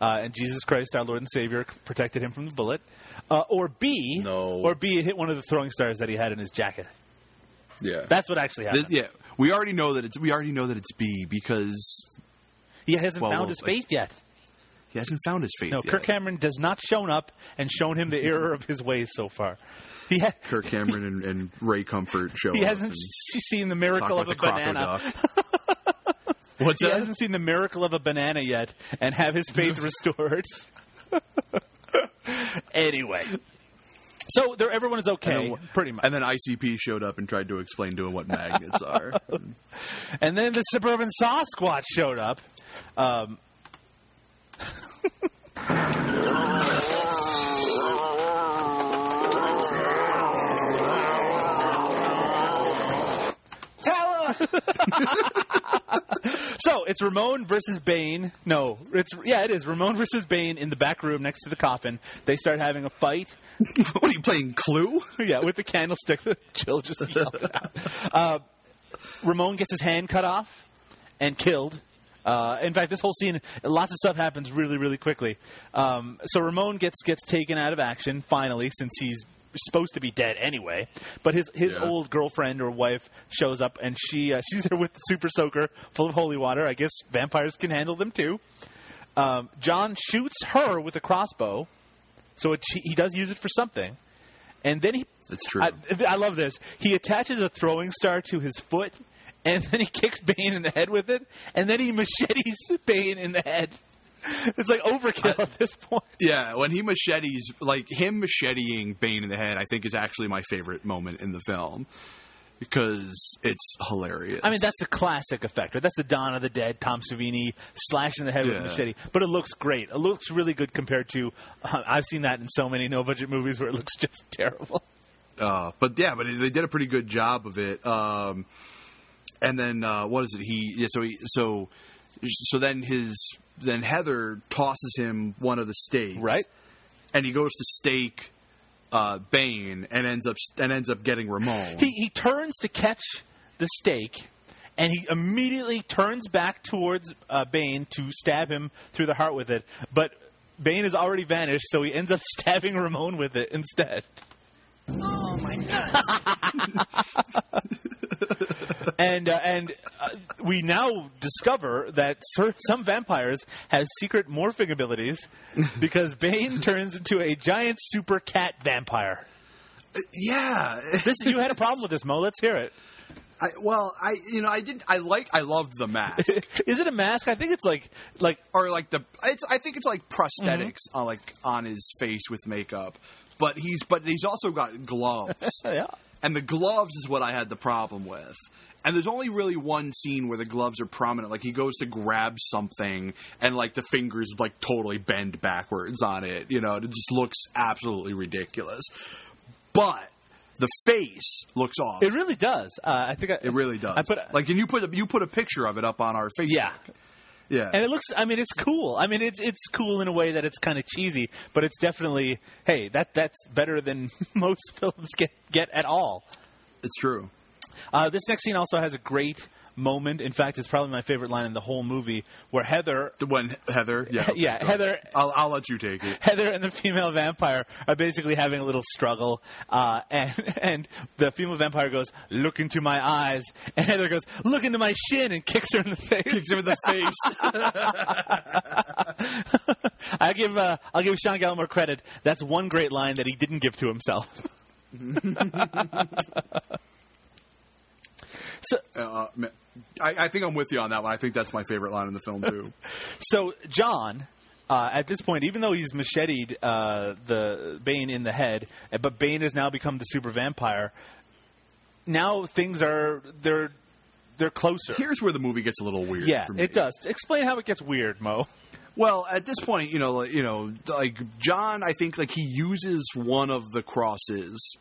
Uh, and Jesus Christ, our Lord and Savior, protected him from the bullet. Uh, or B, No. or B, it hit one of the throwing stars that he had in his jacket. Yeah. That's what actually happened. yeah, we already know that it's we already know that it's B because He hasn't Well, found well, his faith yet. he hasn't found his faith No, yet. Kirk Cameron does not shown up and shown him the error of his ways so far. He ha- Kirk Cameron and, and Ray Comfort show he up hasn't seen the miracle of a banana. What's He that? hasn't seen the miracle of a banana yet and have his faith restored. Anyway. So there, everyone is okay, then- pretty much. And then ICP showed up and tried to explain to him what magnets are. And then the suburban Sasquatch showed up. Um, Tell her! so it's Ramon versus Bain. No, it's yeah, it is Ramon versus Bain in the back room next to the coffin. They start having a fight. what are you playing? Clue? yeah, with the candlestick. Jill just yelled it out. Uh, Ramon gets his hand cut off and killed. Uh, in fact, this whole scene, lots of stuff happens really, really quickly. Um, so Ramon gets gets taken out of action finally, since he's supposed to be dead anyway. But his his Yeah. old girlfriend or wife shows up, and she uh, she's there with the super soaker full of holy water. I guess vampires can handle them too. Um, John shoots her with a crossbow, so it, he does use it for something. And then he That's true. I, I love this. He attaches a throwing star to his foot, and then he kicks Bain in the head with it, and then he machetes Bain in the head. It's like overkill at this point. Yeah, when he machetes, like him macheteing Bain in the head, I think is actually my favorite moment in the film because it's hilarious. I mean, that's a classic effect, right? That's the Dawn of the Dead, Tom Savini slashing the head with Yeah. a machete. But it looks great. It looks really good compared to. Uh, I've seen that in so many no budget movies where it looks just terrible. Uh, but yeah, but they did a pretty good job of it. Um, and then uh, what is it? He yeah, so he so so then his then Heather tosses him one of the stakes, Right. And he goes to stake uh, Bain and ends up and ends up getting Ramon. He, he turns to catch the stake, and he immediately turns back towards uh, Bain to stab him through the heart with it. But Bain has already vanished, so he ends up stabbing Ramon with it instead. and uh, and uh, we now discover that cer- some vampires have secret morphing abilities because Bain turns into a giant super cat vampire. yeah. This you had a problem with this, Mo. Let's hear it. I, well, I you know I didn't I like I loved the mask Is it a mask? I think it's like like or like the it's I think it's like prosthetics Mm-hmm. on like on his face with makeup, but he's but he's also got gloves. yeah. And the gloves is what I had the problem with. And there's only really one scene where the gloves are prominent. Like he goes to grab something and like the fingers like totally bend backwards on it. You know, it just looks absolutely ridiculous. But the face looks off. It really does. Uh, I think I, It really does. I put like, and you put a, you put a picture of it up on our Facebook. yeah. Yeah. And it looks. I mean, it's cool. I mean, it's it's cool in a way that it's kind of cheesy, but it's definitely hey that that's better than most films get get at all. it's true. Uh, this next scene also has a great moment. In fact, it's probably my favorite line in the whole movie, where Heather, The one Heather. Yeah. Yeah. Heather- I'll, I'll let you take it. Heather and the female vampire are basically having a little struggle, uh, and and the female vampire goes, "Look into my eyes," and Heather goes, "Look into my shin," and kicks her in the face. Kicks her in the face. I give uh, I'll give Sean Gallimore credit. That's one great line that he didn't give to himself. so uh, I, I think I'm with you on that one. I think that's my favorite line in the film too. so John. Uh, at this point, even though he's macheted uh, the Bain in the head, uh, but Bain has now become the super vampire. Now things are they're they're closer. Here's where the movie gets a little weird. yeah, it does. Explain how it gets weird, Mo. Well, at this point, you know, you know, like John, I think like he uses one of the crosses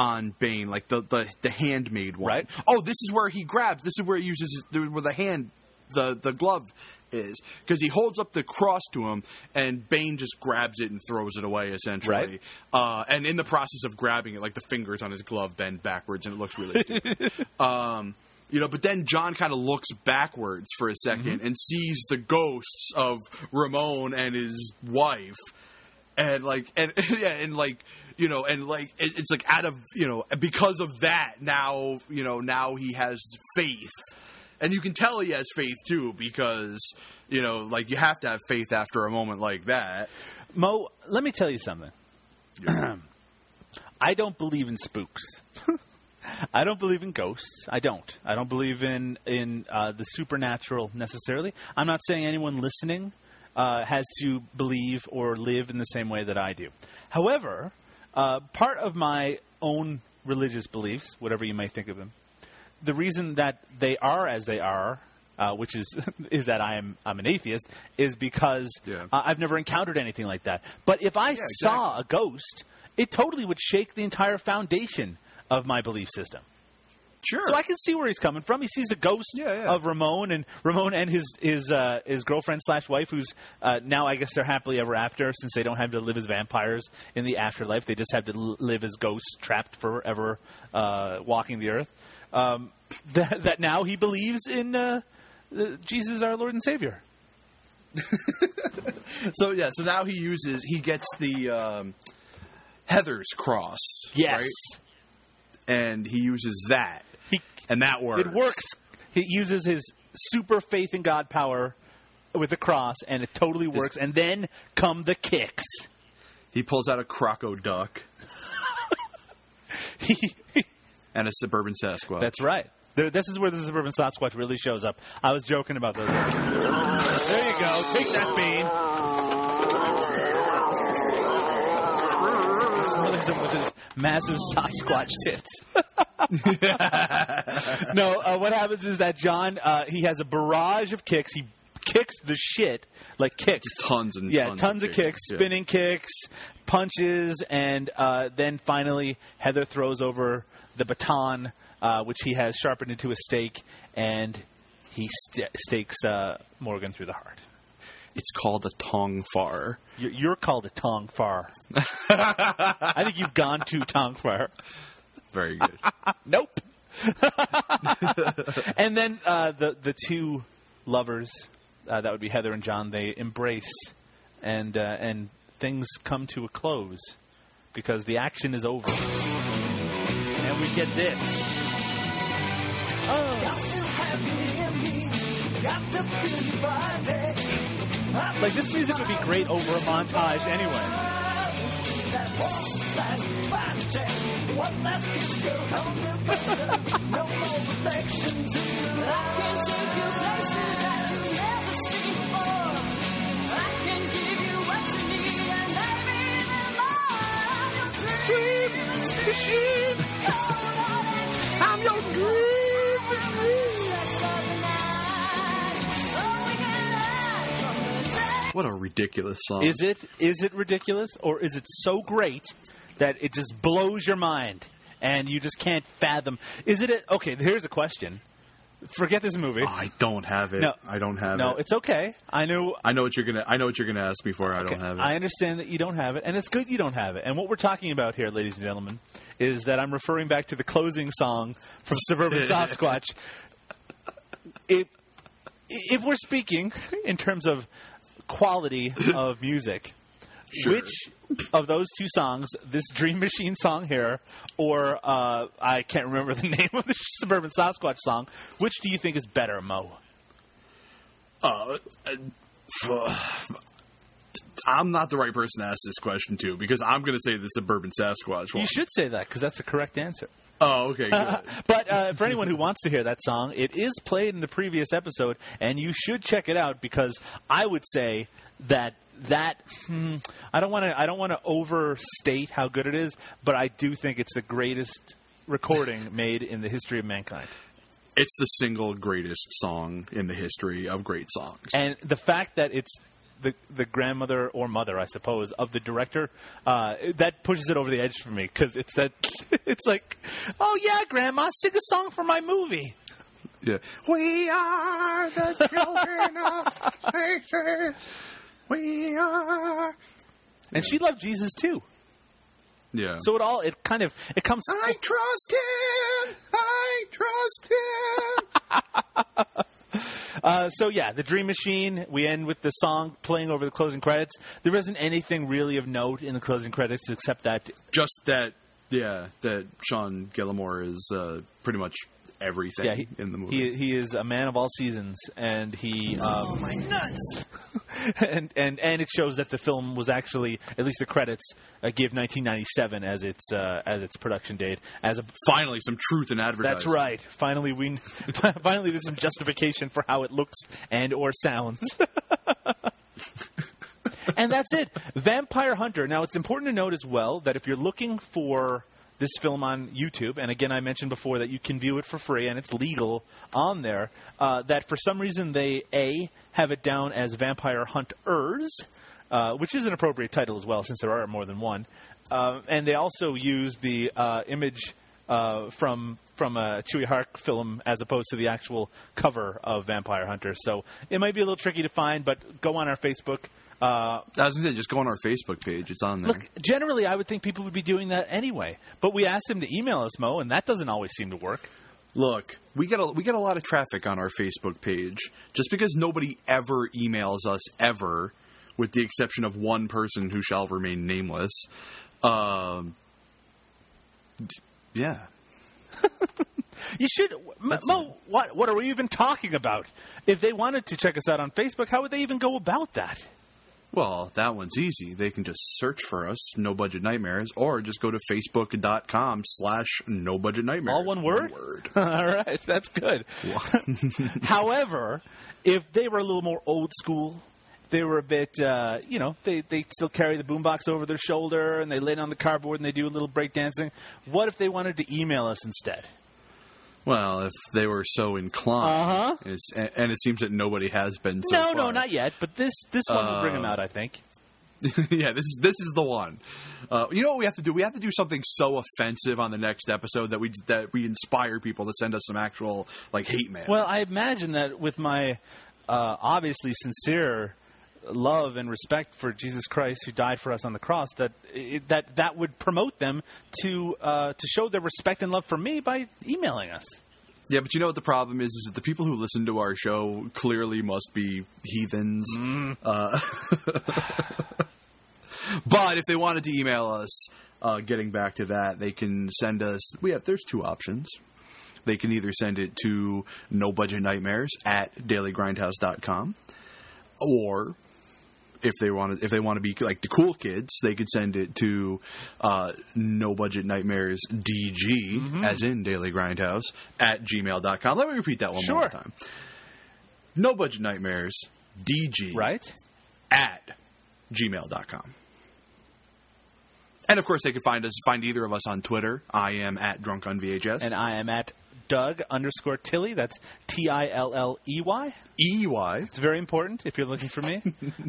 on Bain, like the the, the handmade one. Right. Oh, this is where he grabs. This is where he uses the, where the hand, the the glove is because he holds up the cross to him and Bain just grabs it and throws it away essentially. Right. Uh, and in the process of grabbing it, like the fingers on his glove bend backwards and it looks really stupid. um, you know, but then John kind of looks backwards for a 2nd and sees the ghosts of Ramon and his wife. And like and yeah and like you know and like it, it's like out of you know because of that now you know now he has faith and you can tell he has faith too because you know like you have to have faith after a moment like that Mo, let me tell you something. I don't believe in spooks. I don't believe in ghosts. I don't. I don't believe in in uh, the supernatural necessarily. I'm not saying anyone listening uh, has to believe or live in the same way that I do. However, uh, part of my own religious beliefs, whatever you may think of them, the reason that they are as they are, uh, which is is that I am I'm an atheist, is because Yeah. uh, I've never encountered anything like that. But if I saw a ghost, it totally would shake the entire foundation of my belief system. Sure So I can see where he's coming from. He sees the ghost Yeah, yeah. of Ramon and Ramon and his his uh, his girlfriend slash wife, who's uh, now I guess they're happily ever after since they don't have to live as vampires in the afterlife. They just have to live as ghosts trapped forever, uh, walking the earth. Um, that, that now he believes in uh, Jesus, our Lord and Savior. so yeah so now he uses he gets the um, Heather's cross Yes, right? and he uses that and that works it works. He uses his super faith in God power with the cross, and it totally works. And then come the kicks. he pulls out a croco duck and a suburban Sasquatch That's right. There, this is where the suburban Sasquatch really shows up. I was joking about those. There you go. Take that, Bain. Smothers him with his massive Sasquatch tits. no, uh, what happens is that John, uh, he has a barrage of kicks. He kicks the shit, like kicks. tons and yeah, tons, tons, of kicks, Yeah. spinning kicks, punches, and uh, then finally Heather throws over the baton, uh, which he has sharpened into a stake, and he st- stakes uh, Morgan through the heart. It's called a tonfa. You're, you're called a Tong Far. I think you've gone to Tong Far. Very good. Nope. and then uh, the the two lovers, uh, that would be Heather and John, they embrace, and uh, and things come to a close because the action is over, and we get this. Oh. Like this music would be great over a montage anyway. I can take you places that you've never seen before. I can give you what you need and maybe even more. I'm your dream. I'm your dream. What a ridiculous song. Is it is it ridiculous or is it so great that it just blows your mind and you just can't fathom? Is it a, okay? Here's a question. Forget this movie. I don't have it. No. I don't have no, it. No, it's okay. I know. I know what you're gonna. I know what you're gonna ask before I don't have it. I understand that you don't have it, and it's good you don't have it. And what we're talking about here, ladies and gentlemen, is that I'm referring back to the closing song from Suburban Sasquatch. If, if we're speaking in terms of quality of music, Sure. which of those two songs, this Dream Machine song here, or uh, I can't remember the name of the Suburban Sasquatch song, which do you think is better, Mo? Uh, uh, I'm not the right person to ask this question to because I'm going to say the suburban Sasquatch one. You should say that because that's the correct answer. Oh, okay, but uh, for anyone who wants to hear that song, it is played in the previous episode, and you should check it out because I would say that that hmm, I don't want to I don't want to overstate how good it is, but I do think it's the greatest recording made in the history of mankind. it's the single greatest song in the history of great songs. And the fact that it's the the grandmother or mother, I suppose, of the director, uh, that pushes it over the edge for me because it's that it's like, oh yeah, grandma, sing a song for my movie. Yeah, we are the children of nature. We are. And she loved Jesus too. Yeah. So it all it kind of it comes. I trust him. I trust him. Uh, so yeah, the Dream Machine. We end with the song playing over the closing credits. There isn't anything really of note in the closing credits except that Just that, yeah, that Sean Gallimore is uh, pretty much everything yeah, he, in the movie. He, he is a man of all seasons, and he. Um, oh my nuts! and and and it shows that the film was actually at least the credits uh, give 1997 as its uh, as its production date. As a Finally, some truth in advertising. that's right. Finally, we finally there's some justification for how it looks and or sounds. and that's it. Vampire Hunter. Now, it's important to note as well that if you're looking for this film on YouTube, and again, I mentioned before that you can view it for free and it's legal on there, uh, that for some reason they, A, have it down as Vampire Hunters, uh, which is an appropriate title as well, since there are more than one. Uh, and they also use the uh, image uh, from from a Tsui Hark film as opposed to the actual cover of Vampire Hunter. So it might be a little tricky to find, but go on our Facebook. Uh, I was gonna say, just go on our Facebook page. It's on there. look, generally, I would think people would be doing that anyway, but we asked them to email us, Mo, and that doesn't always seem to work. Look, we get a we get a lot of traffic on our Facebook page. Just because nobody ever emails us ever, with the exception of one person who shall remain nameless. Um, yeah, You should, M- Mo. What what are we even talking about? If they wanted to check us out on Facebook, how would they even go about that? Well, that one's easy. They can just search for us, No Budget Nightmares, or just go to facebook.com slash No Budget Nightmares. All one word? word. All right, that's good. However, if they were a little more old school, they were a bit, uh, you know, they, they still carry the boombox over their shoulder and they lay it on the cardboard and they do a little break dancing. What if they wanted to email us instead? Well, if they were so inclined, Uh-huh. and, and it seems that nobody has been. So no, no, not yet. But this this one will bring them Uh, out, I think. yeah, this is this is the one. Uh, you know what we have to do? We have to do something so offensive on the next episode that we that we inspire people to send us some actual like hate mail. Well, I imagine that with my uh, obviously sincere love and respect for Jesus Christ who died for us on the cross, that it, that that would promote them to uh, to show their respect and love for me by emailing us. yeah, but you know what the problem is? Is that the people who listen to our show clearly must be heathens. Uh, but if they wanted to email us, uh, getting back to that, they can send us. We have there's two options. They can either send it to no budget nightmares at dailygrindhouse.com or if they want to if they want to be like the cool kids they could send it to uh, no budget nightmares dg as in daily grindhouse at gmail.com let me repeat that one more time. No budget nightmares dg Right? at gmail.com and of course they could find us find either of us on twitter. I am at drunk on vhs And I am at Doug underscore Tilley. That's T I L L E Y. ey It's very important if you're looking for me.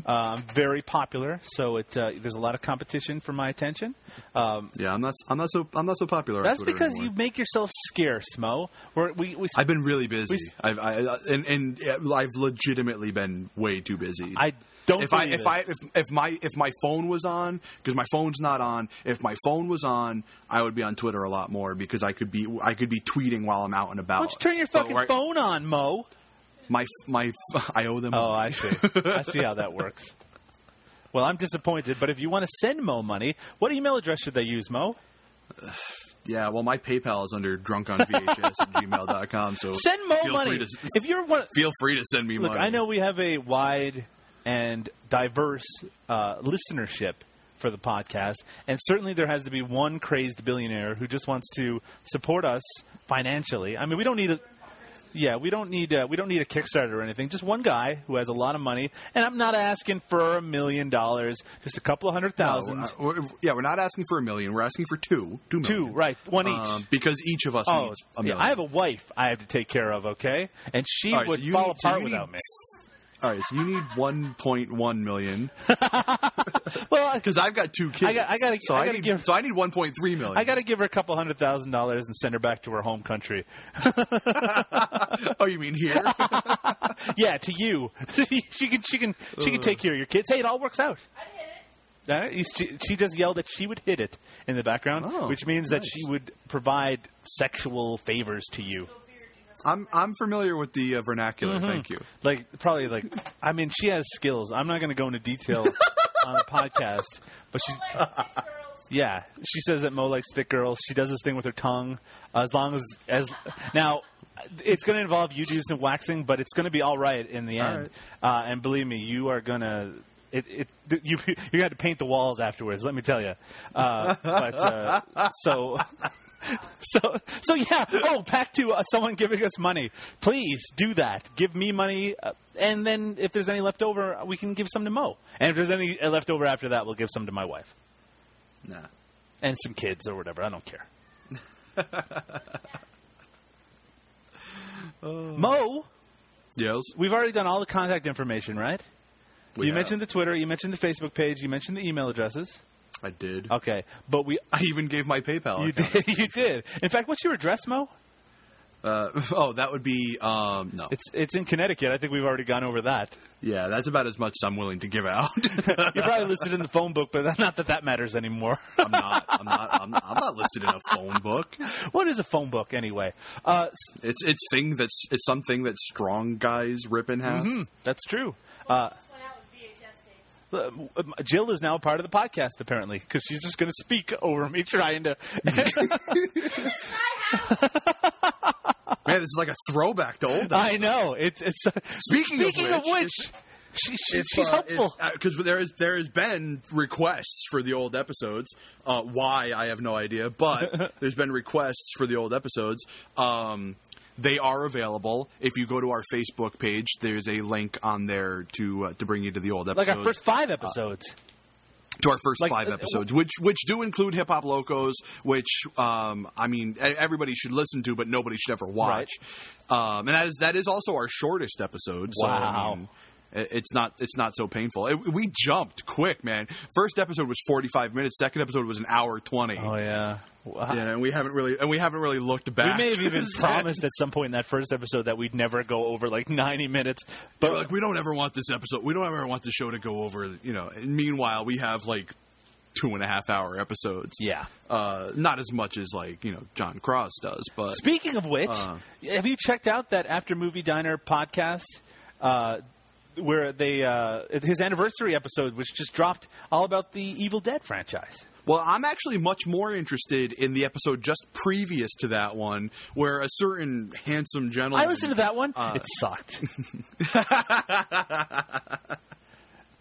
uh, I'm very popular, so it uh, there's a lot of competition for my attention. Um, yeah i'm not i'm not so i'm not so popular that's because anymore. you make yourself scarce, Mo. We're, we we I've been really busy. We- I've I, I- and and uh, I've legitimately been way too busy. I don't if I if it. I if, if my if my phone was on because my phone's not on. If my phone was on, I would be on Twitter a lot more because I could be I could be tweeting while I'm out and about. Why don't you turn your fucking phone on, Mo? My my I owe them. Oh, I see. I see how that works. Well, I'm disappointed, but if you want to send Mo money, what email address should they use, Mo? yeah. Well, my PayPal is under drunkonvhs at gmail.com. So Send Mo money. To, If you're one, feel free to send me look, money. I know we have a wide and diverse uh, listenership for the podcast, and certainly there has to be one crazed billionaire who just wants to support us financially. I mean, we don't need a. Yeah, we don't need uh, we don't need a Kickstarter or anything. Just one guy who has a lot of money, and I'm not asking for a million dollars. Just a couple of hundred thousand. No, uh, we're- yeah, we're not asking for a million. We're asking for two. Two million. Two, right? One each. Um, because each of us Oh, needs a yeah. I have a wife I have to take care of, okay? And she right, would so fall need- so apart you without me. All right, so you need 1.1 million Well, because I've got two kids. I got- I gotta- so I I, gotta need, give- so I need 1.3 million. I got to give her a couple hundred thousand dollars and send her back to her home country. oh, you mean here? yeah, to you. she can, she can, she can take care of your kids. Hey, it all works out. Uh, she, she just yelled that she would hit it in the background, Oh, which means that she would provide sexual favors to you. I'm I'm familiar with the uh, vernacular. Thank you. Like probably like I mean she has skills. I'm not going to go into detail on the podcast, but she yeah she says that Mo likes thick girls. She does this thing with her tongue. Uh, as long as as now. It's going to involve you doing some waxing, but it's going to be all right in the All end. Uh, and believe me, you are going to it, it you you got to paint the walls afterwards. Let me tell you. Uh, but uh, so so so yeah. Oh, back to uh, someone giving us money. Please do that. Give me money, uh, and then if there's any left over, we can give some to Mo. And if there's any uh, left over after that, we'll give some to my wife Nah. and some kids or whatever. I don't care. Mo, Yes. we've already done all the contact information, right? We you have. mentioned the Twitter, you mentioned the Facebook page, you mentioned the email addresses. I did. Okay, but we I even gave my PayPal. you did you did. In fact, what's your address, Mo? Uh, oh, that would be um, no. It's it's in Connecticut. I think we've already gone over that. yeah, that's about as much as I'm willing to give out. You're probably listed in the phone book, but not that that matters anymore. I'm not. I'm not. I'm, I'm not listed in a phone book. what is a phone book anyway? Uh, It's it's thing that's it's something that strong guys rip in half. hmm, that's true. Uh, Jill is now part of the podcast apparently because she's just going to speak over me trying to. Man, this is like a throwback to old. I know it's it's. Speaking, Speaking of which, she, she, if, she's uh, helpful. because there is there has been requests for the old episodes. Uh, why I have no idea, but there's been requests for the old episodes. Um, they are available. If you go to our Facebook page, there's a link on there to uh, to bring you to the old episodes. like our first five episodes. to our first like, five uh, episodes, which which do include Hip Hop Locos, which um, I mean everybody should listen to, but nobody should ever watch. Um, and that is that is also our shortest episode. So, I Wow. mean, it- it's not it's not so painful. It, we jumped quick, man. First episode was forty five minutes. Second episode was an hour twenty. oh yeah. Wow. Yeah, and we haven't really and we haven't really looked back. We may have even promised at some point in that first episode that we'd never go over like 90 minutes. But like, we don't ever want this episode. We don't ever want the show to go over. You know. And meanwhile, we have like two and a half hour episodes. yeah. Uh, not as much as like you know John Cross does, but Speaking of which, Uh. have you checked out that After Movie Diner podcast? Uh, where they uh, his anniversary episode, which just dropped, all about the Evil Dead franchise. well, I'm actually much more interested in the episode just previous to that one, where a certain handsome gentleman. I listened to that one; Uh. it sucked.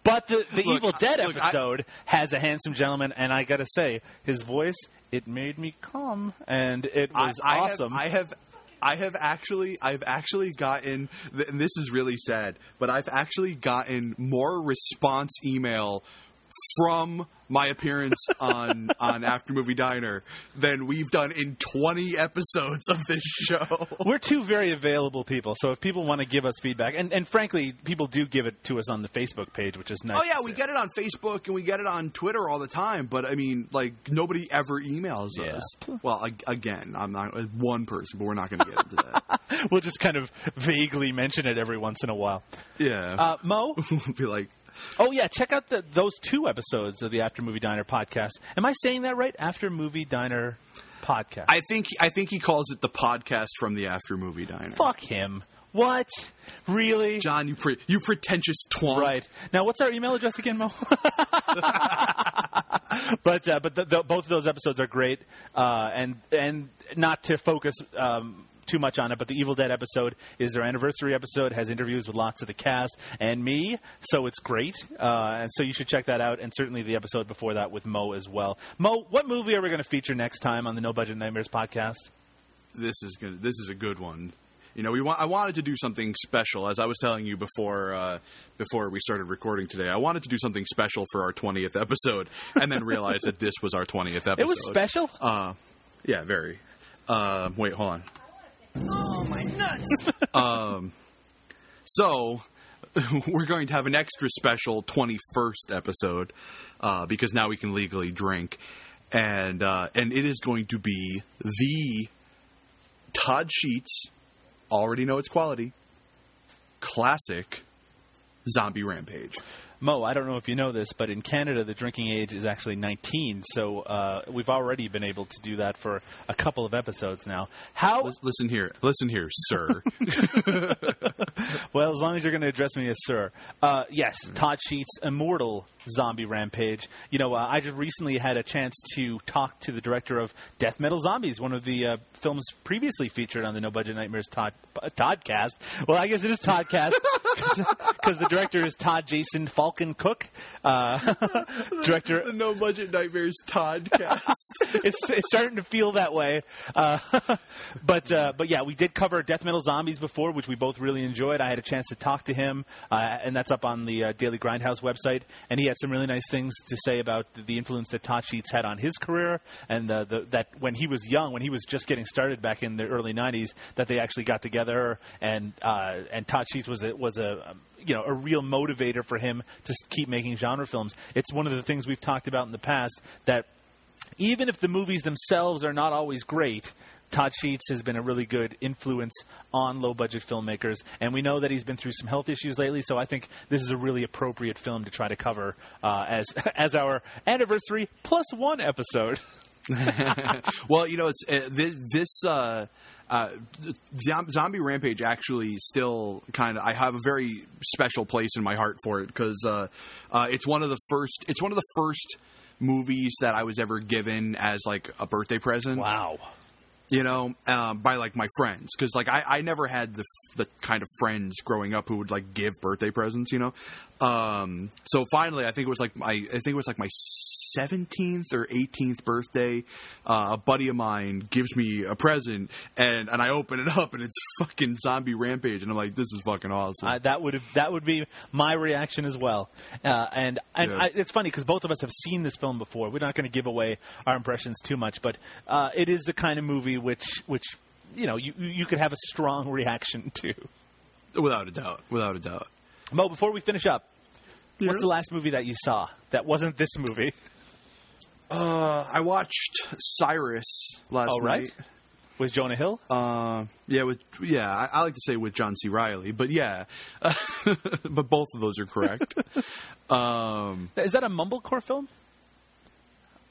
but the the Look, Evil Dead I- look, I- episode has a handsome gentleman, and I gotta say, his voice it made me come, and it was I, I awesome. Have, I have. I have actually, I've actually gotten, and this is really sad, but I've actually gotten more response email from my appearance on on After Movie Diner than we've done in 20 episodes of this show. We're two very available people, so if people want to give us feedback, and, and frankly, people do give it to us on the Facebook page, which is nice. Oh yeah, we get it on Facebook and we get it on Twitter all the time. But I mean, like nobody ever emails Yeah. us. Well, again, I'm not one person, but we're not going to get into that. We'll just kind of vaguely mention it every once in a while. yeah, Uh, Mo, we'll be like, oh yeah, check out the, those two episodes of the After Movie Diner podcast. Am I saying that right? After Movie Diner podcast. I think I think he calls it the podcast from the After Movie Diner. Fuck him. What? Really? John, you pre- you pretentious twonk. Right now, what's our email address again, Mo? but uh, but the, the, both of those episodes are great, uh, and and not to focus um, too much on it, but the Evil Dead episode is their anniversary episode, has interviews with lots of the cast and me, so it's great, uh, and so you should check that out, and certainly the episode before that with Mo as well. Mo, what movie are we going to feature next time on the No Budget Nightmares podcast? This is good. This is a good one. You know, we want. I wanted to do something special, as I was telling you before. Uh, before we started recording today, I wanted to do something special for our twentieth episode, and then realized that this was our twentieth episode. It was special. Uh, yeah, very. Uh, wait, hold on. Oh, my nuts! Um, so we're going to have an extra special 21st episode uh, because now we can legally drink, and uh, and it is going to be the Todd Sheets. Already know its quality. Classic zombie rampage. Mo, I don't know if you know this, but in Canada, the drinking age is actually 19. So uh, we've already been able to do that for a couple of episodes now. How? Lis- Listen here, listen here, sir. Well, as long as you're going to address me as sir. Uh, yes, Todd Sheets' immortal zombie rampage. You know, uh, I just recently had a chance to talk to the director of Death Metal Zombies, one of the uh, films previously featured on the No Budget Nightmares Todd uh, Toddcast. Well, I guess it is Toddcast because the director is Todd Jason Falcon Cook. Uh, director no budget nightmares Toddcast. it's, it's starting to feel that way. Uh, but uh, but yeah, we did cover Death Metal Zombies before, which we both really enjoyed. I had a chance to talk to him, uh, and that's up on the uh, Daily Grindhouse website. And he had some really nice things to say about the, influence that Todd Sheets had on his career, and the, the, that when he was young, when he was just getting started back in the early '90s, that they actually got together, and uh, and Todd Sheets was a, was a um, you know a real motivator for him to keep making genre films. It's one of the things we've talked about in the past that even if the movies themselves are not always great, Todd Sheets has been a really good influence on low budget filmmakers, and we know that he's been through some health issues lately. So I think this is a really appropriate film to try to cover uh, as as our anniversary plus one episode. well, you know, it's uh, this. this uh, uh, Zombie Rampage actually still kind of. I have a very special place in my heart for it because uh, uh, it's one of the first. It's one of the first movies that I was ever given as like a birthday present. Wow. You know, um, by like my friends, because like I, I never had the the kind of friends growing up who would like give birthday presents, you know. Um, so finally, I think it was like my I think it was like my seventeenth or eighteenth birthday. Uh, a buddy of mine gives me a present, and and I open it up, and it's fucking Zombie Rampage, and I'm like, this is fucking awesome. Uh, that would that would be my reaction as well. Uh, and and Yeah. I, it's funny because both of us have seen this film before. We're not going to give away our impressions too much, but uh, it is the kind of movie which which you know you you could have a strong reaction to. without a doubt, without a doubt. Mo, before we finish up. What's the last movie that you saw that wasn't this movie? Uh, I watched Cyrus last Oh, right. night. Was Jonah Hill? Uh, yeah, with yeah, I, I like to say with John C. Reilly, but yeah, but both of those are correct. um, Is that a mumblecore film?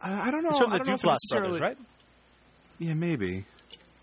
I, I don't know. It's from I the don't know if Duplass brothers, right? Yeah, maybe.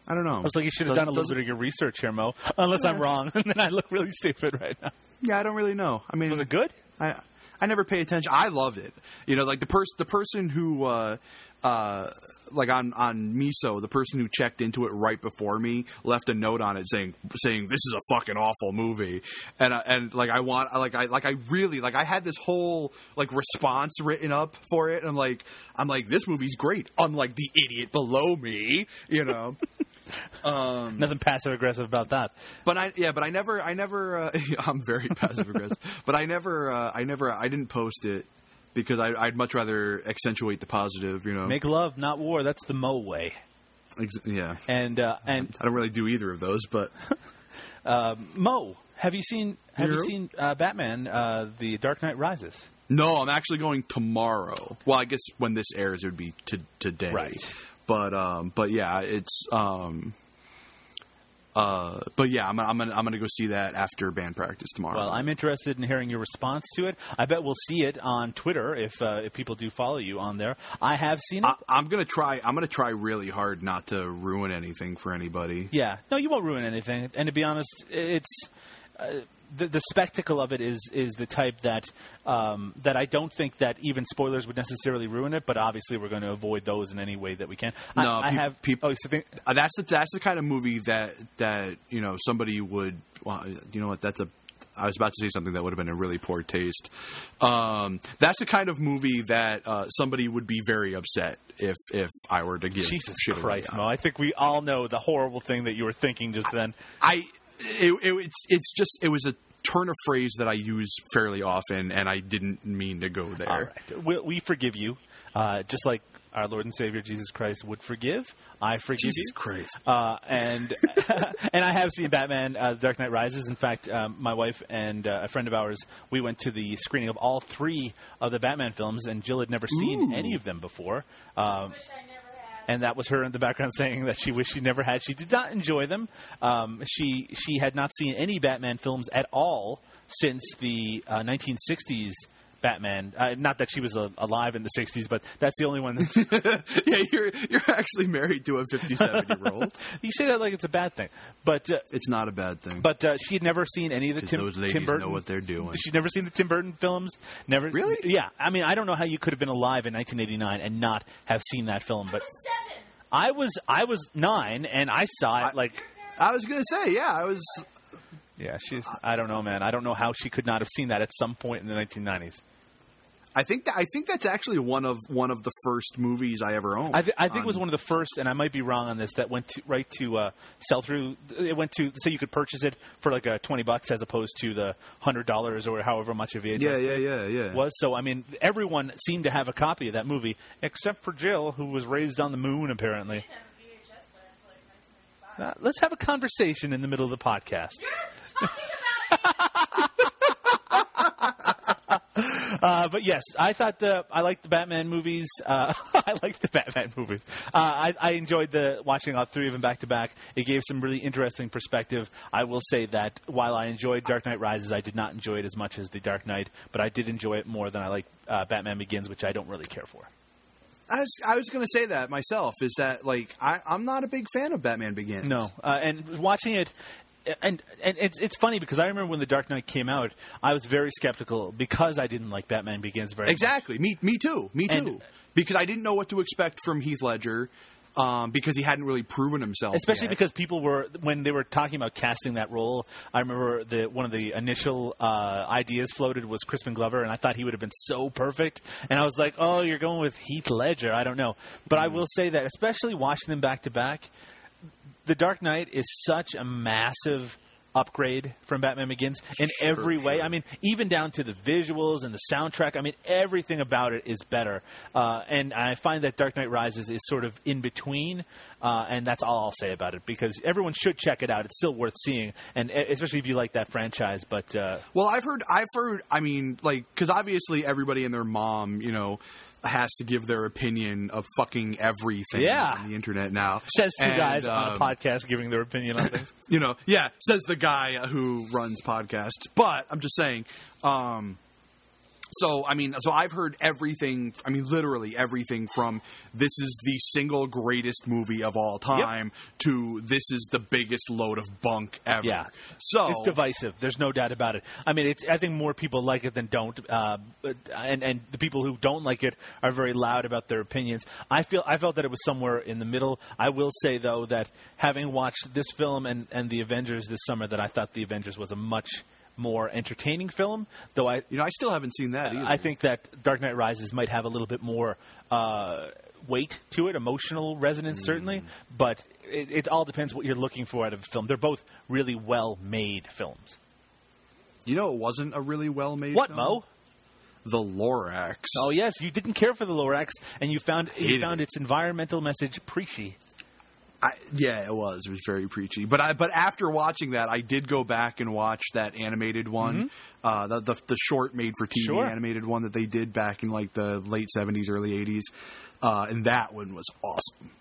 I don't know. I was like, you should have Doesn't- done a little bit of your research here, Mo. Unless I'm wrong, and then I look really stupid right now. Yeah, I don't really know. I mean, Was it good? I I never pay attention. I loved it. You know, like the person the person who uh uh like on on Miso, the person who checked into it right before me left a note on it saying saying this is a fucking awful movie, and and like I want like I like I really like I had this whole like response written up for it, and I'm like I'm like this movie's great, unlike the idiot below me, you know. um, Nothing passive aggressive about that. but I yeah, but I never I never uh, I'm very passive aggressive. but I never uh, I never I didn't post it because I, I'd much rather accentuate the positive. You know, Make love, not war. That's the Mo way. Ex- yeah. And uh, and I don't really do either of those, but Mo, have you seen have you seen uh, Batman: uh, The Dark Knight Rises? no, I'm actually going tomorrow. Well, I guess when this airs, it would be to, today. Right. But um, but yeah, it's um, uh, but yeah, I'm I'm gonna I'm gonna go see that after band practice tomorrow. Well, I'm interested in hearing your response to it. I bet we'll see it on Twitter if uh, if people do follow you on there. I have seen it. I, I'm gonna try. I'm gonna try really hard not to ruin anything for anybody. Yeah, no, you won't ruin anything. And to be honest, it's uh, the the spectacle of it is is the type that um, that I don't think that even spoilers would necessarily ruin it. But obviously, we're going to avoid those in any way that we can. I- No, I, have people. Oh, so Uh, that's the that's the kind of movie that that you know somebody would. Well, you know what? That's a. I was about to say something that would have been a really poor taste. Um, that's the kind of movie that uh, somebody would be very upset if if I were to give. Jesus Christ. Mo! I think we all know the horrible thing that you were thinking just then. I it, it, it's it's just it was a turn of phrase that I use fairly often, and I didn't mean to go there. All right, we, we forgive you, uh, just like our Lord and Savior Jesus Christ would forgive. I forgive Jesus you. Christ. Uh, and and I have seen Batman: uh, Dark Knight Rises. In fact, um, my wife and uh, a friend of ours, we went to the screening of all three of the Batman films, and Jill had never seen any of them before. Um, and that was her in the background saying that she wished she never had. She did not enjoy them. Um, she she had not seen any Batman films at all since the uh, 1960s Batman. Uh, not that she was uh, alive in the '60s, but that's the only one. That, yeah, you're you're actually married to a 57 year old. you say that like it's a bad thing, but uh, It's not a bad thing. but uh, she had never seen any of the Tim, those ladies Tim Burton. know what they're doing. She'd never seen the Tim Burton films. Never Really? Yeah. I mean, I don't know how you could have been alive in 1989 and not have seen that film, but I was I was nine and I saw it like. I was gonna say, yeah, I was. Yeah, she's. I don't know, man. I don't know how she could not have seen that at some point in the 1990s. I think that, I think that's actually one of one of the first movies I ever owned. I, th- I think it was one of the first, and I might be wrong on this. That went to, right to uh, sell through. It went to so you could purchase it for like a twenty bucks as opposed to the hundred dollars or however much a VHS Yeah, yeah, yeah, yeah. was. So I mean, everyone seemed to have a copy of that movie except for Jill, who was raised on the moon apparently. Uh, let's have a conversation in the middle of the podcast. Uh, but yes, I thought the I liked the Batman movies. Uh, I liked the Batman movies. Uh, I, I enjoyed the watching all three of them back to back. It gave some really interesting perspective. I will say that while I enjoyed Dark Knight Rises, I did not enjoy it as much as the Dark Knight, but I did enjoy it more than I like uh, Batman Begins, which I don't really care for. I was I was gonna say that myself. Is that like I, I'm not a big fan of Batman Begins. No, uh, and watching it. And and it's it's funny because I remember when the Dark Knight came out, I was very skeptical because I didn't like Batman Begins very much. Exactly. Me, me too. Me too. Because I didn't know what to expect from Heath Ledger, um, because he hadn't really proven himself. especially yet. because people were when they were talking about casting that role. I remember the one of the initial uh, ideas floated was Crispin Glover, and I thought he would have been so perfect. And I was like, "Oh, you're going with Heath Ledger." I don't know, but I will say that, especially watching them back to back, The Dark Knight is such a massive upgrade from Batman Begins in every way. sure. I mean, even down to the visuals and the soundtrack. I mean, everything about it is better. Uh, and I find that Dark Knight Rises is sort of in between, uh, and that's all I'll say about it because everyone should check it out. It's still worth seeing, and especially if you like that franchise. But uh, Well, I've heard, I've heard. I mean, like, because obviously everybody and their mom, you know, has to give their opinion of fucking everything Yeah. on the internet now. says two And, guys on a um, podcast giving their opinion on things. you know, yeah, says the guy who runs podcasts. But I'm just saying, um, so I mean, so I've heard everything. I mean, literally everything from this is the single greatest movie of all time to this is the biggest load of bunk ever. Yeah. so it's divisive. There's no doubt about it. I mean, it's. I think more people like it than don't. Uh, and and the people who don't like it are very loud about their opinions. I feel. I felt that it was somewhere in the middle. I will say though that having watched this film and and the Avengers this summer, that I thought the Avengers was a much more entertaining film. Though I you know, I still haven't seen that. Either. I think that Dark Knight Rises might have a little bit more uh, weight to it, emotional resonance certainly, but it, it all depends what you're looking for out of a film. They're both really well made films. you know, it wasn't a really well made. What, film? Mo? The Lorax. Oh yes, you didn't care for the Lorax, and you found you found it. its environmental message preachy. I, yeah, it was. It was very preachy. But I, but after watching that, I did go back and watch that animated one, uh, the, the the short made for TV Mm-hmm. Sure. animated one that they did back in like the late seventies, early eighties, uh, and that one was awesome.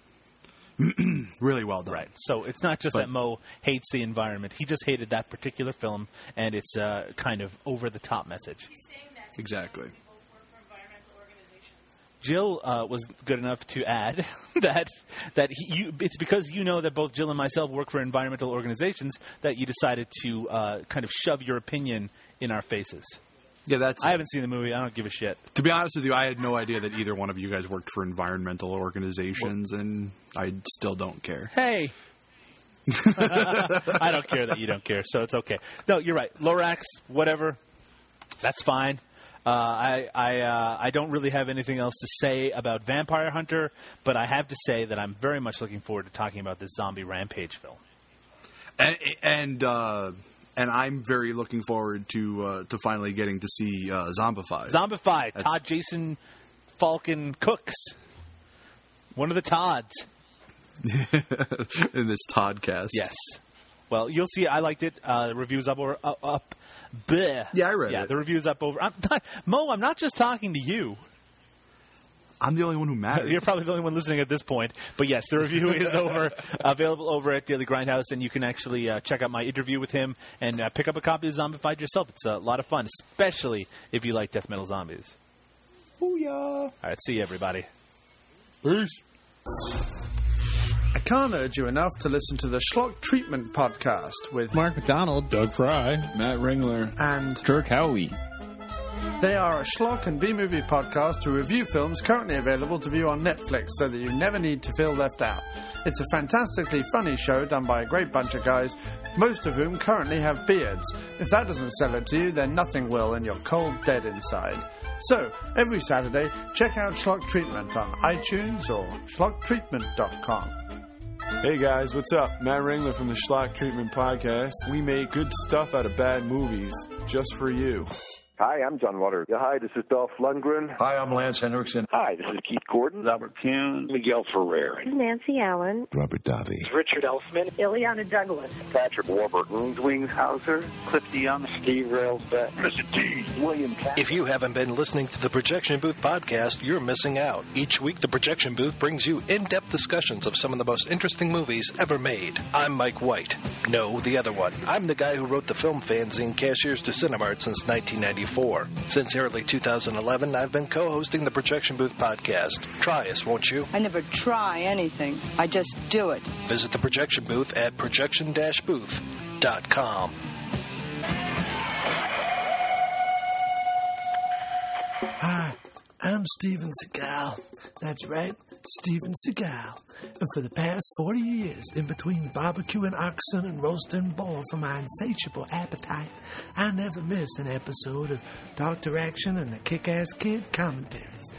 really well done. Right. So it's not just But- that Mo hates the environment; he just hated that particular film and its uh, kind of over the top message. Exactly. Jill uh, was good enough to add that that he, you, it's because you know that both Jill and myself work for environmental organizations that you decided to uh, kind of shove your opinion in our faces. Yeah, that's. I haven't seen the movie. I don't give a shit. to be honest with you, I had no idea that either one of you guys worked for environmental organizations, and I still don't care. Hey. I don't care that you don't care, so it's okay. No, you're right. Lorax, whatever. That's fine. Uh, I I uh, I don't really have anything else to say about Vampire Hunter, but I have to say that I'm very much looking forward to talking about this zombie rampage film. and and uh, and I'm very looking forward to uh, to finally getting to see uh, Zombified. Zombify, That's- Todd Jason Falcon Cooks. One of the Todds. in this Toddcast. Yes. Well, you'll see. I liked it. Uh, the reviews up or up. up bleh. Yeah, I read yeah, it. the reviews up over. I'm not, Mo, I'm not just talking to you. I'm the only one who matters. You're probably the only one listening at this point. But yes, the review is over, available over at Daily Grindhouse, and you can actually uh, check out my interview with him and uh, pick up a copy of Zombified yourself. It's a lot of fun, especially if you like death metal zombies. Booyah. All right, see you, everybody. Peace. I can't urge you enough to listen to the Schlock Treatment Podcast with Mark McDonald, Doug Fry, Matt Ringler, and Kirk Howey. They are a schlock and B-movie podcast to review films currently available to view on Netflix so that you never need to feel left out. It's a fantastically funny show done by a great bunch of guys, most of whom currently have beards. If that doesn't sell it to you, then nothing will and you're cold dead inside. So, every Saturday, check out Schlock Treatment on iTunes or schlocktreatment.com. Hey guys, what's up? Matt Ringler from the Schlock Treatment Podcast. We make good stuff out of bad movies just for you. Hi, I'm John Water. Hi, this is Dolph Lundgren. Hi, I'm Lance Henriksen. Hi, this is Keith Gordon. Robert Kuhn. Miguel Ferrer. Nancy Allen. Robert Davi. Richard Elfman. Illeana Douglas. Patrick Warburton. Zwinghauser. Cliff DeYoung. Steve Railsback. Mr. T. William Katt. If you haven't been listening to the Projection Booth podcast, you're missing out. Each week, the Projection Booth brings you in depth discussions of some of the most interesting movies ever made. I'm Mike White. No, the other one. I'm the guy who wrote the film fanzine Cashiers du Cinemart since 1994. Since early 2011, I've been co hosting the Projection Booth podcast. Try us, won't you? I never try anything. I just do it. Visit the Projection Booth at projection booth.com. Hi, I'm Steven Seagal. That's right, Steven Seagal. And for the past 40 years, in between barbecuing oxen and roasting boar for my insatiable appetite, I never miss an episode of Dr. Action and the Kick Ass Kid commentaries.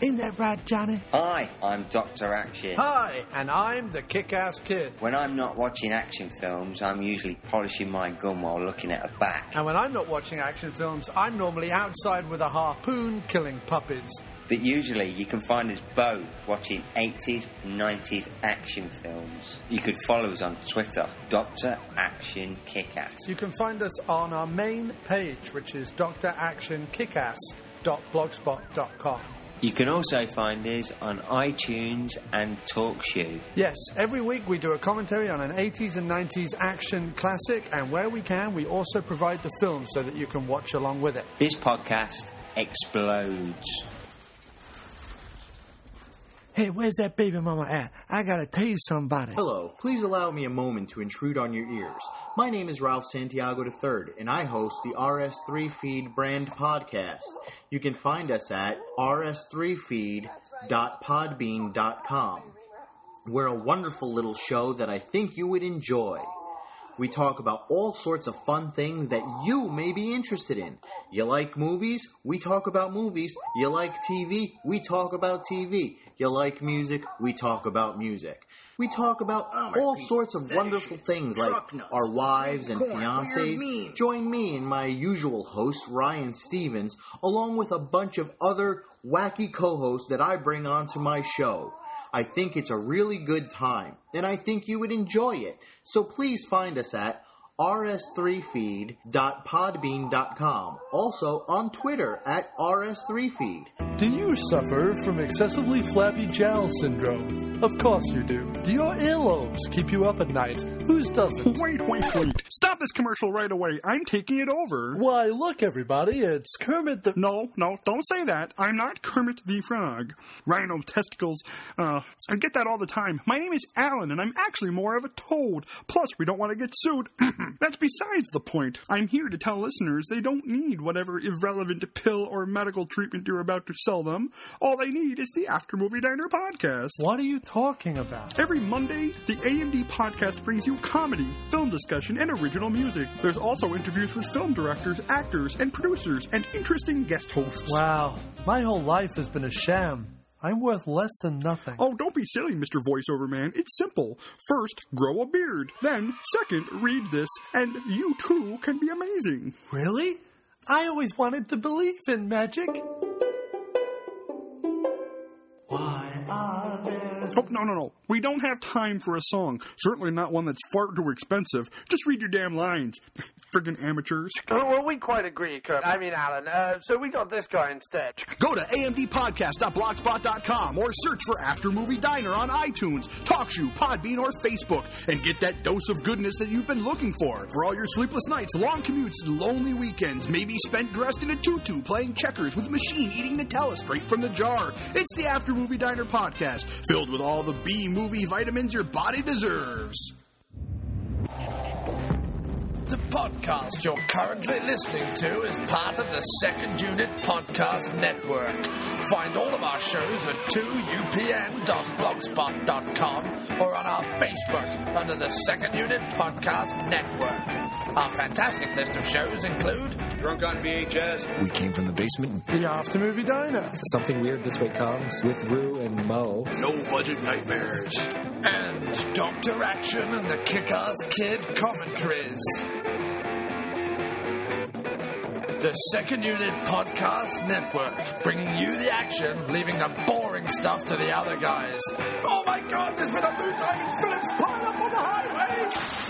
Ain't that right, Johnny? Hi, I'm Dr. Action. Hi, and I'm the Kick-Ass Kid. When I'm not watching action films, I'm usually polishing my gun while looking at a bat. And when I'm not watching action films, I'm normally outside with a harpoon killing puppies. But usually you can find us both watching 80s, 90s action films. You could follow us on Twitter, Dr. Action Kickass. You can find us on our main page, which is dractionkickass.blogspot.com. You can also find us on iTunes and TalkShoe. Yes, every week we do a commentary on an 80s and 90s action classic, and where we can, we also provide the film so that you can watch along with it. This podcast explodes. Hey, where's that baby mama at? I gotta tase somebody. Hello, please allow me a moment to intrude on your ears. My name is Ralph Santiago III, and I host the RS3 Feed brand podcast. You can find us at rs3feed.podbean.com. We're a wonderful little show that I think you would enjoy. We talk about all sorts of fun things that you may be interested in. You like movies? We talk about movies. You like TV? We talk about TV. You like music? We talk about music. We talk about all sorts of wonderful things like our wives and fiancés. Join me and my usual host, Ryan Stevens, along with a bunch of other wacky co-hosts that I bring onto my show. I think it's a really good time, and I think you would enjoy it. So please find us at rs3feed.podbean.com. Also on Twitter at rs3feed. Do you suffer from excessively flabby jowl syndrome? Of course you do. Do your earlobes keep you up at night? Whose doesn't? Wait, wait, wait. Stop this commercial right away. I'm taking it over. Why, look, everybody, it's Kermit the. No, no, don't say that. I'm not Kermit the Frog. Rhino testicles. Uh, I get that all the time. My name is Alan, and I'm actually more of a toad. Plus, we don't want to get sued. Hmm. That's besides the point. I'm here to tell listeners they don't need whatever irrelevant pill or medical treatment you're about to sell them. All they need is the After Movie Diner podcast. What are you talking about? Every Monday, the AMD podcast brings you comedy, film discussion, and original music. There's also interviews with film directors, actors, and producers, and interesting guest hosts. Wow, my whole life has been a sham. I'm worth less than nothing. Oh, don't be silly, Mr. Voiceover Man. It's simple. First, grow a beard. Then, second, read this, and you too can be amazing. Really? I always wanted to believe in magic. No, no, no. We don't have time for a song. Certainly not one that's far too expensive. Just read your damn lines. Friggin' amateurs. Oh, well, we quite agree, Kurt. I mean, Alan. Uh, so we got this guy instead. Go to amdpodcast.blogspot.com or search for After Movie Diner on iTunes, TalkShoe, Podbean, or Facebook and get that dose of goodness that you've been looking for. For all your sleepless nights, long commutes, lonely weekends, maybe spent dressed in a tutu playing checkers with a machine eating Nutella straight from the jar. It's the After Movie Diner podcast, filled with all the B movie vitamins your body deserves. The podcast you're currently listening to is part of the Second Unit Podcast Network. Find all of our shows at 2upn.blogspot.com or on our Facebook under the Second Unit Podcast Network. Our fantastic list of shows include Drunk on VHS. We came from the basement. The After Movie Diner Something weird this way comes with Rue and Mo. No budget nightmares. and Doctor Action and the Kick-Ass Kid commentaries. The Second Unit Podcast Network, bringing you the action, leaving the boring stuff to the other guys. Oh my god, there's been a moon diving Phillips pile up on the highway!